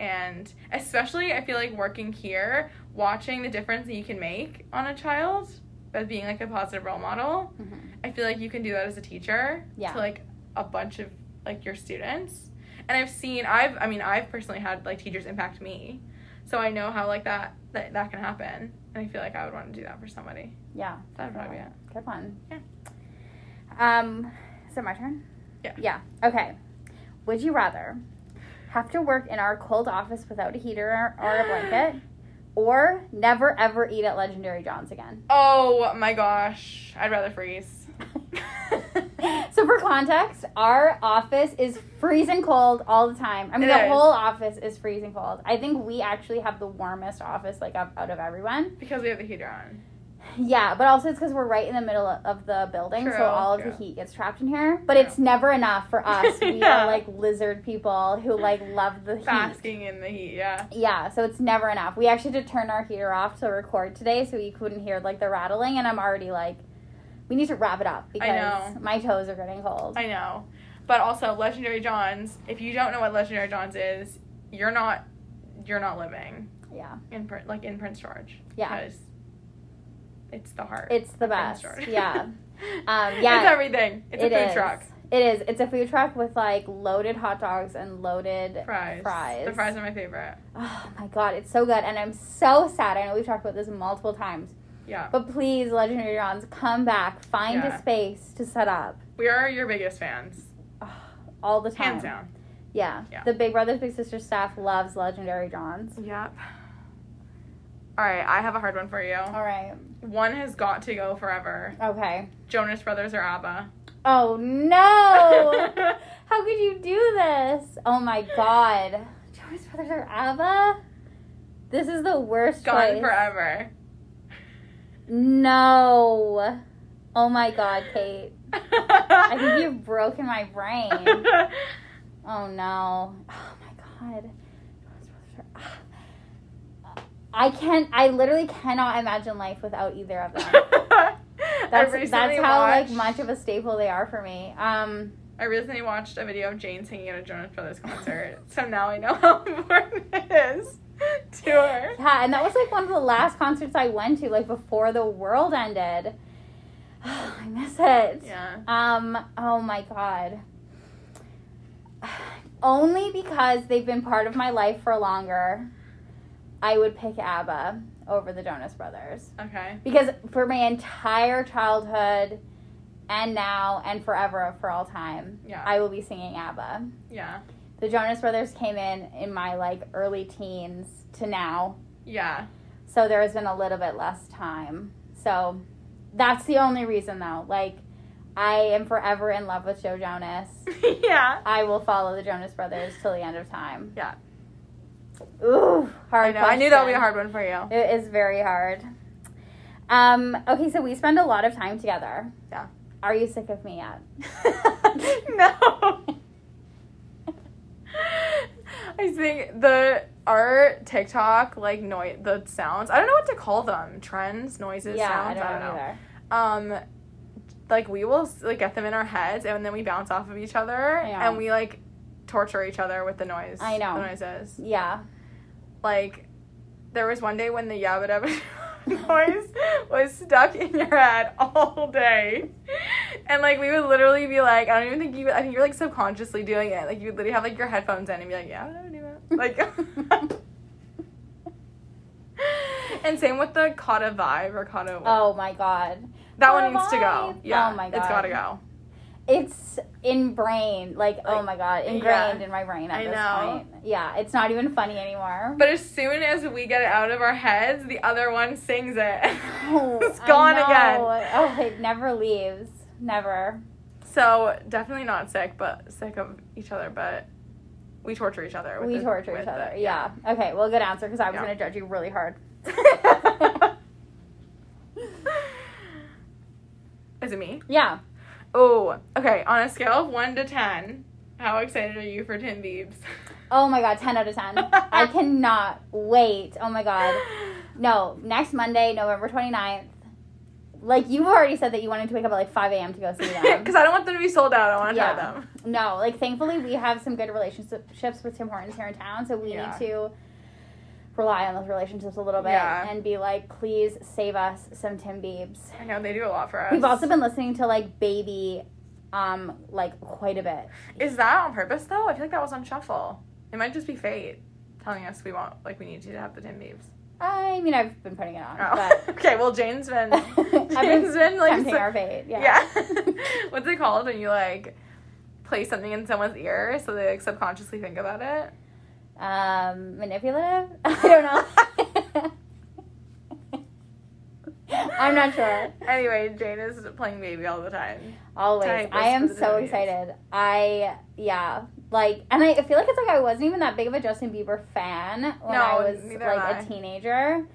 And especially I feel like working here, watching the difference that you can make on a child by being like a positive role model. hmm I feel like you can do that as a teacher Yeah. to like a bunch of like your students. And I've seen I've I mean I've personally had like teachers impact me. So I know how like that that, that can happen. And I feel like I would want to do that for somebody. yeah. That'd probably be it. Good one. Yeah. Um, is it my turn? Yeah. Yeah. Okay. Would you rather have to work in our cold office without a heater or, a blanket, or never ever eat at Legendary John's again? Oh my gosh. I'd rather freeze. so for context, our office is freezing cold all the time. I mean, It the is. whole office is freezing cold. I think we actually have the warmest office like up out of everyone. because we have the heater on. Yeah, but also it's because we're right in the middle of the building, True, so all of true. the heat gets trapped in here. But True. it's never enough for us. We Yeah. are like lizard people who like love the heat. Basking in the heat, yeah. Yeah, so it's never enough. We actually had to turn our heater off to record today, so you couldn't hear like the rattling. And I'm already like, we need to wrap it up because know. my toes are getting cold. I know. But also Legendary John's, if you don't know what Legendary John's is, you're not you're not living yeah, in Prin- like in Prince George. Yeah. Because it's the heart. it's the best. Yeah, um, yeah. It's everything. It's It a food is. truck. It is. It's a food truck with like loaded hot dogs and loaded Fries. Fries. The fries are my favorite. Oh my god, it's so good. And I'm so sad. I know we've talked about this multiple times. Yeah. But please, Legendary Johns, come back. Find Yeah. a space to set up. We are your biggest fans. All the time. Hands down. Yeah. Yeah. The Big Brothers Big Sisters staff loves Legendary Johns. Yep. All right, I have a hard one for you. All right. One has got to go forever. Okay. Jonas Brothers or ABBA? Oh no! How could you do this? Oh my god. Jonas Brothers or ABBA? This is the worst Gone choice. forever. No. Oh my god, Cait. I think you've broken my brain. Oh no. Oh my god. I can't I literally cannot imagine life without either of them. That's that's how like much of a staple they are for me. Um I recently watched a video of Jane singing at a Jonas Brothers concert, so now I know how important it is to her. yeah, and that was like one of the last concerts I went to like before the world ended. I miss it. Yeah. Um, oh my god. Only because they've been part of my life for longer, I would pick ABBA over the Jonas Brothers. Okay. Because for my entire childhood and now and forever for all time, Yeah. I will be singing ABBA. Yeah. The Jonas Brothers came in in my like early teens to now. Yeah. So there has been a little bit less time. So that's the only reason though. Like I am forever in love with Joe Jonas. yeah. I will follow the Jonas Brothers till the end of time. Yeah. Ooh, I hard. know. I knew that would be a hard one for you. It is very hard. Um, okay, so we spend a lot of time together. Yeah. Are you sick of me yet? no. I think the our TikTok like noise the sounds. I don't know what to call them. Trends, noises, yeah, sounds. I don't, know, either. Um, like we will like get them in our heads, and then we bounce off of each other, Yeah. and we like torture each other with the noise. I know. the noises. Yeah. Like, there was one day when the yabba dabba noise was stuck in your head all day, and like we would literally be like, I don't even think you. I think you're like subconsciously doing it. Like you would literally have like your headphones in and be like, yeah, I'm do that. Like. And same with the Kata vibe or Kata. Oh my god. that Kata one needs to go. Yeah. Oh my It's God. gotta go. It's ingrained. Like, oh my god, ingrained yeah. in my brain at I this know. point. Yeah, it's not even funny anymore. But as soon as we get it out of our heads, the other one sings it. Oh, it's gone again. Oh, it never leaves. Never. So definitely not sick, but sick of each other. But we torture each other. We the- torture each other. it, yeah. Okay, well, good answer because I was Yeah. going to judge you really hard. Is it me? yeah. Oh, okay. On a scale of one to ten, how excited are you for Tim Biebs? Oh my god, 10 out of 10. I cannot wait. Oh my god. No, next Monday, November 29th. Like, you already said that you wanted to wake up at like 5 a.m. to go see them. Because I don't want them to be sold out. I want to Yeah. try them. No, like thankfully we have some good relationships with Tim Hortons here in town, so we Yeah. need to rely on those relationships a little bit Yeah. and be like, please save us some Tim Biebs. I know they do a lot for us. We've also been listening to like Baby, um, like quite a bit. Is that on purpose though? I feel like that was on shuffle. It might just be fate telling us we want, like, we need to have the Tim Biebs. I mean, I've been putting it on, Oh. but okay. Well, Jane's been. I've been Jane's been like. tempting so- our fate. Yeah. Yeah. What's it called when you like play something in someone's ear so they like subconsciously think about it? Um, manipulative? I don't know. I'm not sure. Anyway, Jane is playing baby all the time. Always. Type I am so Jonas. excited. I yeah. Like and I feel like it's like I wasn't even that big of a Justin Bieber fan when No, I was like I. a teenager.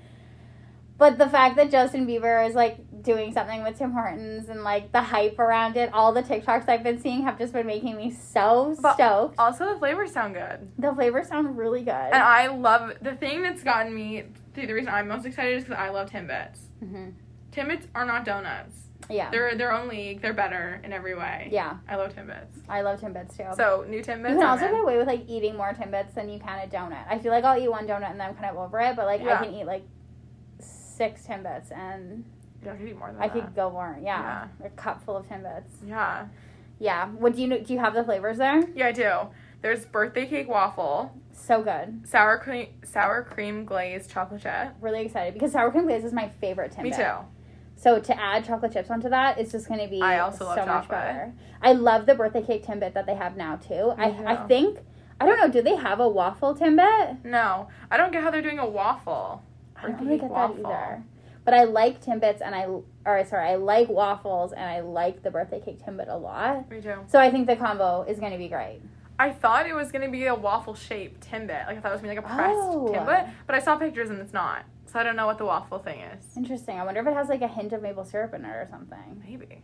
But the fact that Justin Bieber is like doing something with Tim Hortons and like the hype around it, all the TikToks I've been seeing have just been making me so But- stoked. Also, the flavors sound good. The flavors sound really good. And I love the thing that's gotten me. The the reason I'm most excited is because I love Timbits. hmm Timbits are not donuts. Yeah. They're their own league. They're better in every way. yeah. I love Timbits. I love Timbits too. So new Timbits. you can also get away with like eating more Timbits than you can a donut. I feel like I'll eat one donut and then I'm kind of over it, but like Yeah. I can eat like six Timbits and Yeah, I could eat more than I that. could go more. Yeah. a cup full of Timbits. Yeah. Yeah. What do you know? Do you have the flavors there? Yeah, I do. There's birthday cake waffle, So good. sour cream, sour cream glazed chocolate chip. Really excited because sour cream glaze is my favorite Timbit. Me too. So to add chocolate chips onto that, it's just going to be I also so love much chocolate. better. I love the birthday cake Timbit that they have now too. I Me I too. think I don't know. Do they have a waffle Timbit? No, I don't get how they're doing a waffle. I don't really get that either. But I like Timbits and I or sorry, I like waffles and I like the birthday cake Timbit a lot. Me too. So I think the combo is going to be great. I thought it was gonna be a waffle shaped Timbit. Like I thought it was gonna be like a pressed Oh. Timbit, but I saw pictures and it's not. So I don't know what the waffle thing is. Interesting. I wonder if it has like a hint of maple syrup in it or something. Maybe.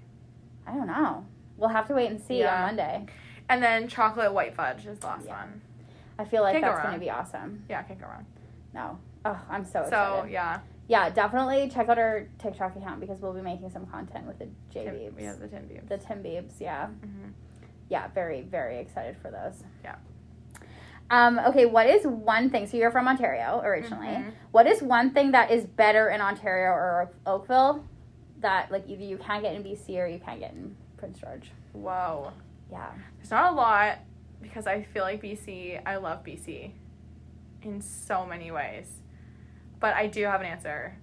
I don't know. We'll have to wait and see Yeah. on Monday. And then chocolate white fudge is the last Yeah. one. I feel like Can't go that's going to be awesome. Yeah, I can't go wrong. No. Oh, I'm so excited. So yeah, yeah, definitely check out our TikTok account because we'll be making some content with the J Tim, Beebs. we have the tin beams. The Tim Biebs, yeah. hmm Yeah, very, very excited for those. Yeah. Um, okay, what is one thing? So you're from Ontario originally. Mhm. What is one thing that is better in Ontario or Oakville that like either you can't get in BC or you can't get in Prince George? Whoa. Yeah. There's not a lot because I feel like BC. I love BC in so many ways, but I do have an answer.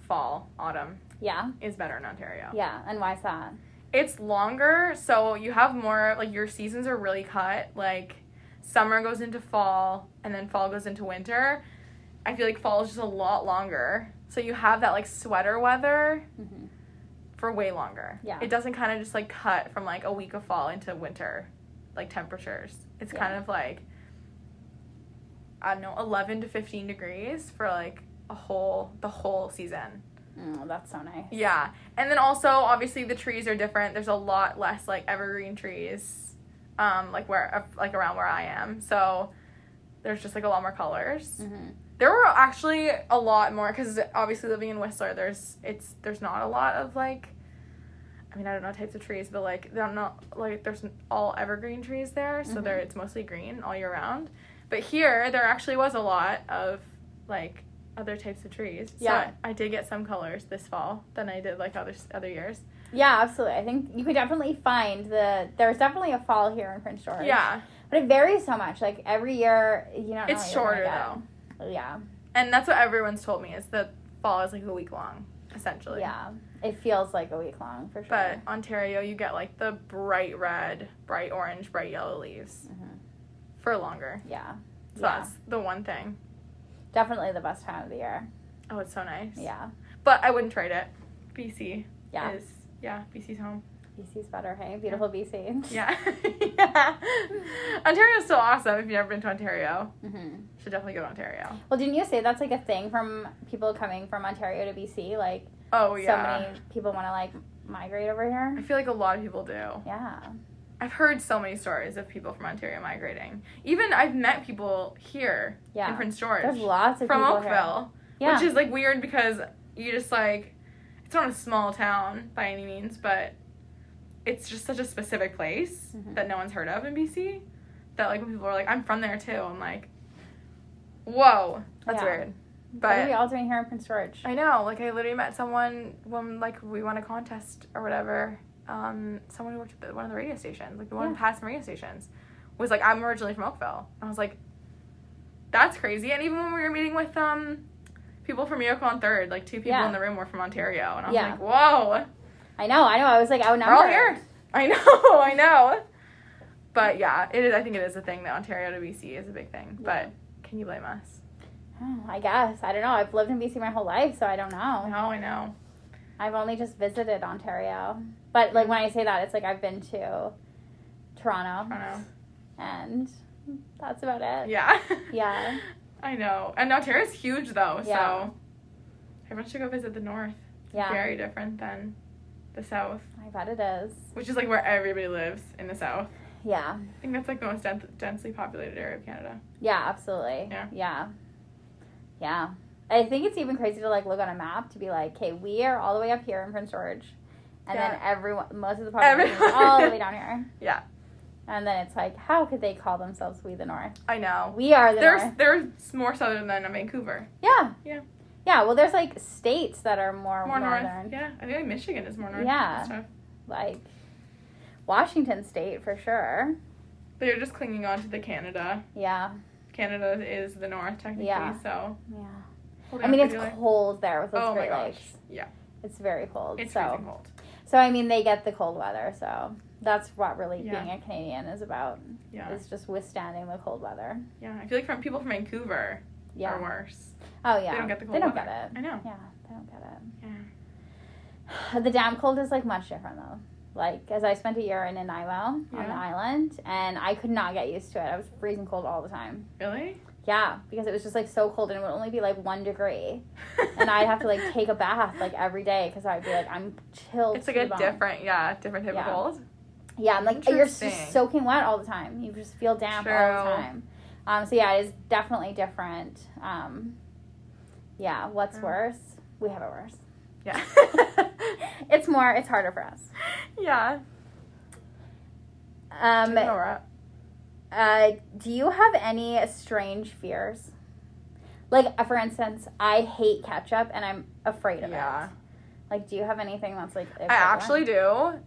Fall, autumn Yeah. is better in Ontario. Yeah. And why is that? It's longer, so you have more like your seasons are really cut. Like summer goes into fall, and then fall goes into winter. I feel like fall is just a lot longer, so you have that like sweater weather hmm for way longer. Yeah. It doesn't kind of just like cut from like a week of fall into winter, like temperatures. It's Yeah. kind of like I don't know, 11 to 15 degrees for like a whole the whole season. Mm, that's so nice. Yeah. And then also obviously the trees are different. There's a lot less like evergreen trees um like where like around where I am. So there's just like a lot more colors. hmm There were actually a lot more because obviously living in Whistler, there's it's there's not a lot of like, I mean I don't know types of trees, but like they're not like there's all evergreen trees there, so Mhm. there it's mostly green all year round. But here there actually was a lot of like other types of trees. Yeah. So I, did get some colors this fall than I did like other other years. Yeah, absolutely. I think you could definitely find the. There's definitely a fall here in Prince George. Yeah, But it varies so much. Like every year, you know. it's shorter though. Yeah. and that's what everyone's told me is that fall is like a week long essentially. Yeah. It feels like a week long for sure. But Ontario, you get like the bright red, bright orange, bright yellow leaves Mhm. For longer. yeah. So yeah. that's the one thing. Definitely the best time of the year. Oh, it's so nice. Yeah. But I wouldn't trade it. BC Yeah. is yeah, BC's home. BC's better, hey? Beautiful BC. Yeah. yeah. Ontario's still awesome if you've never been to Ontario. Mm-hmm. Should definitely go to Ontario. Well, didn't you say that's like a thing from people coming from Ontario to BC? Like, Oh yeah. so many people want to like migrate over here. I feel like a lot of people do. Yeah. I've heard so many stories of people from Ontario migrating. Even I've met people here Yeah. in Prince George There's lots of from people Oakville. here. Yeah. Which is like weird because you just like it's not a small town by any means, but it's just such a specific place Mhm. that no one's heard of in BC. That like when people are like, I'm from there too, I'm like, Whoa, that's Yeah. weird. what are we all doing here in Prince George? I know, like I literally met someone when like we won a contest or whatever. Um, someone who worked at the, one of the radio stations, like the one of Yeah. the past radio stations, was like, I'm originally from Oakville. And I was like, that's crazy. And even when we were meeting with um people from Miracle on Third, like two people Yeah. in the room were from Ontario, and I was Yeah. like, whoa, I know, I know. I was like I would never. we're all here. I know, I know. But yeah, it is. I think it is a thing that Ontario to BC is a big thing. But can you blame us? Oh, I guess. I don't know. I've lived in BC my whole life, so I don't know. No, I know. I've only just visited Ontario. But like when I say that, it's like I've been to Toronto, know. and that's about it. Yeah. Yeah. I know. And Ontario's huge though, Yeah. so everyone should go visit the north. Yeah. Very different than the south, I bet it is. which is like where everybody lives in the south. Yeah. I think that's like the most dens- densely populated area of Canada. Yeah, absolutely. Yeah. Yeah. Yeah. I think it's even crazy to like look on a map to be like, okay, we are all the way up here in Prince George, and then everyone, most of the population is all the way down here. Yeah. And then it's like, how could they call themselves we the North? I know. We are the There's North. there's more southern than Vancouver. Yeah. Yeah. Yeah. Well, there's like states that are more, More north. northern, Yeah. I think like Michigan is more north. Yeah. like Washington State for sure. You're just clinging on to the Canada. Yeah. Canada is the north technically, Yeah. so Yeah. I mean, it's cold there with those Oh my Great gosh. Lakes. Yeah. It's very cold. It's so, freezing cold. So I mean, they get the cold weather. So that's what really Yeah. being a Canadian is about. Yeah. Is just withstanding the cold weather. Yeah. I feel like from people from Vancouver Yeah. are worse. Oh yeah. They don't get the cold. They don't weather. get it. I know. Yeah, they don't get it. Yeah. The damn cold is like much different though. Like, as I spent a year in Nanaimo on the island, and I could not get used to it. I was freezing cold all the time. Really? Yeah, because it was just like so cold, and it would only be like one degree, and I'd have to like take a bath like every day because I'd be like, I'm chilled. It's like a bone. different, yeah, different type Yeah. of cold. Yeah, I'm like you're just soaking wet all the time. You just feel damp all the time. Um, so yeah, it is definitely different. Um, yeah, what's Mm. worse? We have it worse. Yeah. It's more. It's harder for us. yeah. Um. Uh, do you have any strange fears? Like, uh, for instance, I hate ketchup and I'm afraid of it. Yeah. it. Like, do you have anything that's like? I actually do.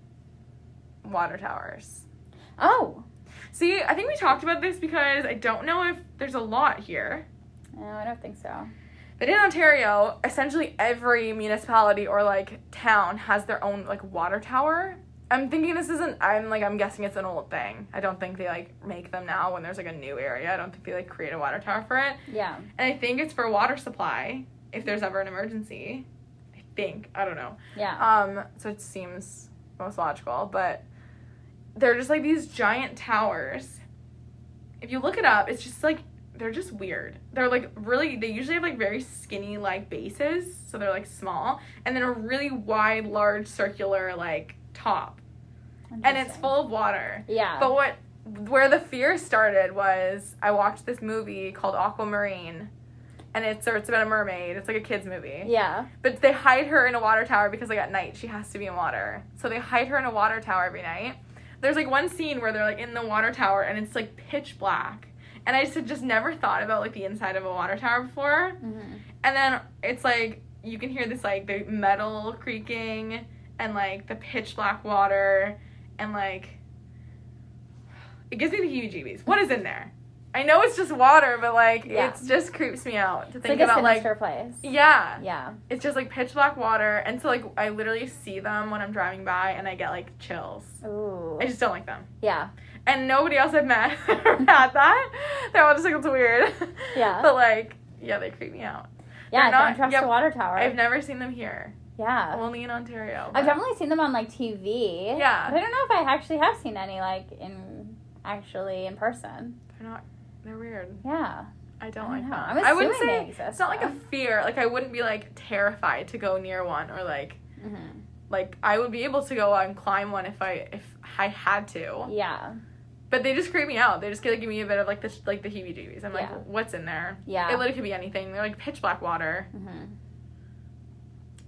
Water towers. Oh, See, I think we talked about this because I don't know if there's a lot here. no, I don't think so. But in Ontario, essentially every municipality or like town has their own like water tower. I'm thinking this isn't I'm like I'm guessing it's an old thing. I don't think they like make them now when there's like a new area. I don't think they like create a water tower for it. Yeah. And I think it's for water supply if there's ever an emergency. I think. I don't know. Yeah. Um, so it seems most logical, but they're just like these giant towers. If you look it up, it's just like they're just weird. They're like really they usually have like very skinny like bases, so they're like small, and then a really wide, large circular like top. And it's full of water. Yeah. But what where the fear started was I watched this movie called Aquamarine. And it's or it's about a mermaid. It's like a kids movie. yeah. But they hide her in a water tower because like at night she has to be in water. So they hide her in a water tower every night. There's like one scene where they're like in the water tower and it's like pitch black. And I just had just never thought about like the inside of a water tower before. hmm And then it's like you can hear this like the metal creaking and like the pitch black water and like it gives me the heebie-jeebies. What is in there? I know it's just water, but like Yeah. it just creeps me out to It's think like about like place. yeah Yeah. it's just like pitch black water and so like i literally see them when i'm driving by and i get like chills Ooh. i just don't like them Yeah. and nobody else i've met had that they're all just like it's weird Yeah. but like yeah they creep me out Yeah. They're not- don't trust yeah, a water tower. i've never seen them here yeah. only in ontario I've definitely seen them on like TV. Yeah. But I don't know if I actually have seen any like in actually in person. they're not they're weird Yeah. i don't I like know. them I'm i wouldn't say they exist, it's not like a fear like i wouldn't be like terrified to go near one or like hmm like i would be able to go and climb one if i if i had to Yeah. But they just creep me out. They just like give me a bit of like the like the heebie-jeebies. I'm like, Yeah. what's in there? Yeah. It literally could be anything. They're like pitch black water. hmm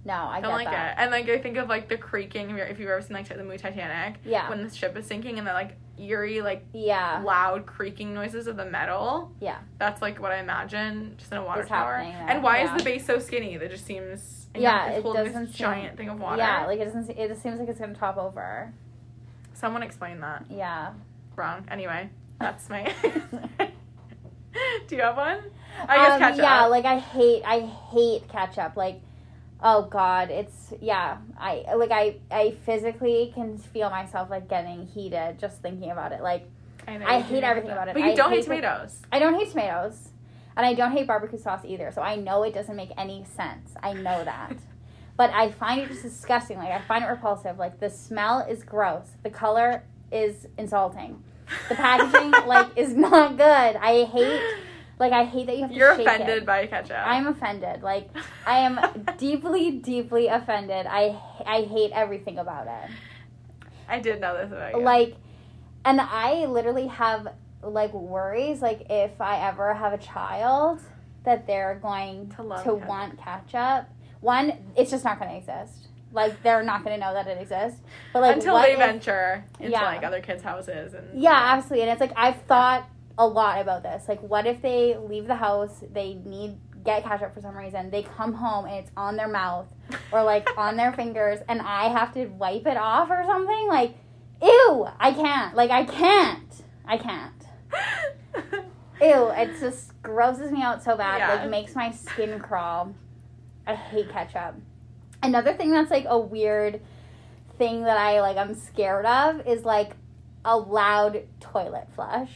No, I don't like that. it. And like I think of like the creaking. If, you've ever seen like the movie Titanic, Yeah. when the ship is sinking and the like eerie like yeah. loud creaking noises of the metal. Yeah. That's like what I imagine just in a water tower. And why yeah. is the base so skinny? That just seems Yeah, it's it holding doesn't this seem- giant thing of water. Yeah, like it doesn't. It just seems like it's gonna top over. Someone explain that. Yeah. Wrong. Anyway, that's my. Do you have one? I guess Um, catch yeah, like I hate. I hate ketchup. Like, oh god, it's yeah. I like I I physically can feel myself like getting heated just thinking about it. Like I, know I hate everything about it. But you I don't hate, tomatoes. I don't hate tomatoes, and I don't hate barbecue sauce either. So I know it doesn't make any sense. I know that. But I find it just disgusting. Like I find it repulsive. Like the smell is gross. The color is insulting. The packaging like is not good. I hate like I hate that you have to You're offended it. by ketchup. I'm offended. Like I am deeply, deeply offended. I I hate everything about it. I did know this about you. Like, and I literally have like worries. Like if I ever have a child, that they're going To to, ketchup. want ketchup. One, it's just not going to exist. Like they're not going to know that it exists. But like until they if- venture into Yeah. like other kids' houses and Yeah, absolutely. And it's like I've thought a lot about this. Like, what if they leave the house, they need get ketchup for some reason, they come home and it's on their mouth or like on their fingers, and I have to wipe it off or something? Like, ew! I can't. Like, I can't. I can't. Ew! It just grosses me out so bad. Yeah. Like, makes my skin crawl. I hate ketchup. Another thing that's like a weird thing that I like I'm scared of is like a loud toilet flush.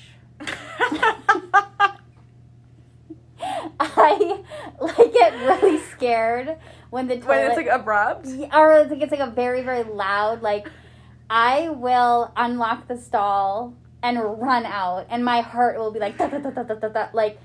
I like get really scared when the toilet when it's like abrupt. Or it's like it's like a very very loud like I will unlock the stall and run out, and my heart will be like, da, da, da, da, da, da, da, like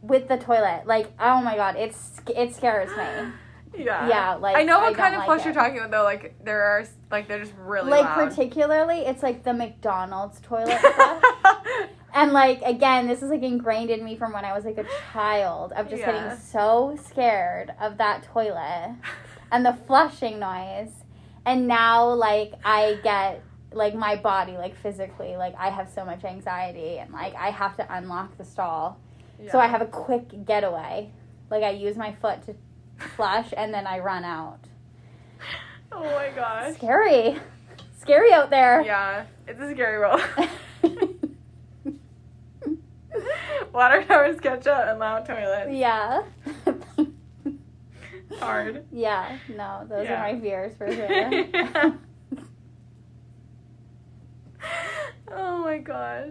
with the toilet. Like, oh my god, it's it scares me. Yeah. Yeah, like, I know what I kind of like flush it. you're talking about though. Like there are like they're just really like loud. particularly, it's like the McDonald's toilet flush. And like again, this is like ingrained in me from when I was like a child of just Yeah. getting so scared of that toilet and the flushing noise. And now like I get like my body like physically like I have so much anxiety and like I have to unlock the stall. So I have a quick getaway. Like I use my foot to flush and then I run out. Oh my gosh. Scary. Scary out there. Yeah, it's a scary world. Water towers, ketchup, and loud toilets. yeah. Hard. Yeah, no, those Yeah. are my fears for sure. Yeah. oh my gosh.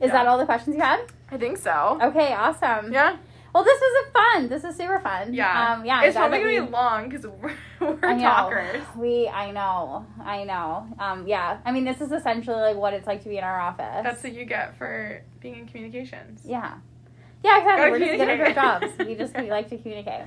Is Yeah. that all the questions you had? I think so. Okay, awesome. Yeah. Well, this was a fun. This is super fun. Yeah. Um, yeah. It's probably gonna we- be long because we're, we're I know. talkers. We, I know, I know. Um, yeah. I mean, this is essentially like what it's like to be in our office. That's what you get for being in communications. yeah. Yeah, exactly. We're just good at our jobs. We just we like to communicate.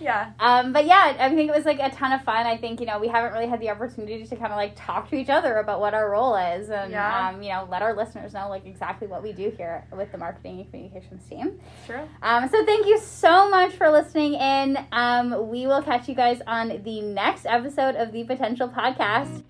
Yeah. Um, but yeah, I think it was like a ton of fun. I think, you know, we haven't really had the opportunity to kind of like talk to each other about what our role is and, yeah. um, you know, let our listeners know like exactly what we do here with the marketing and communications team. True. Um, so thank you so much for listening in. Um, we will catch you guys on the next episode of the Potential Podcast.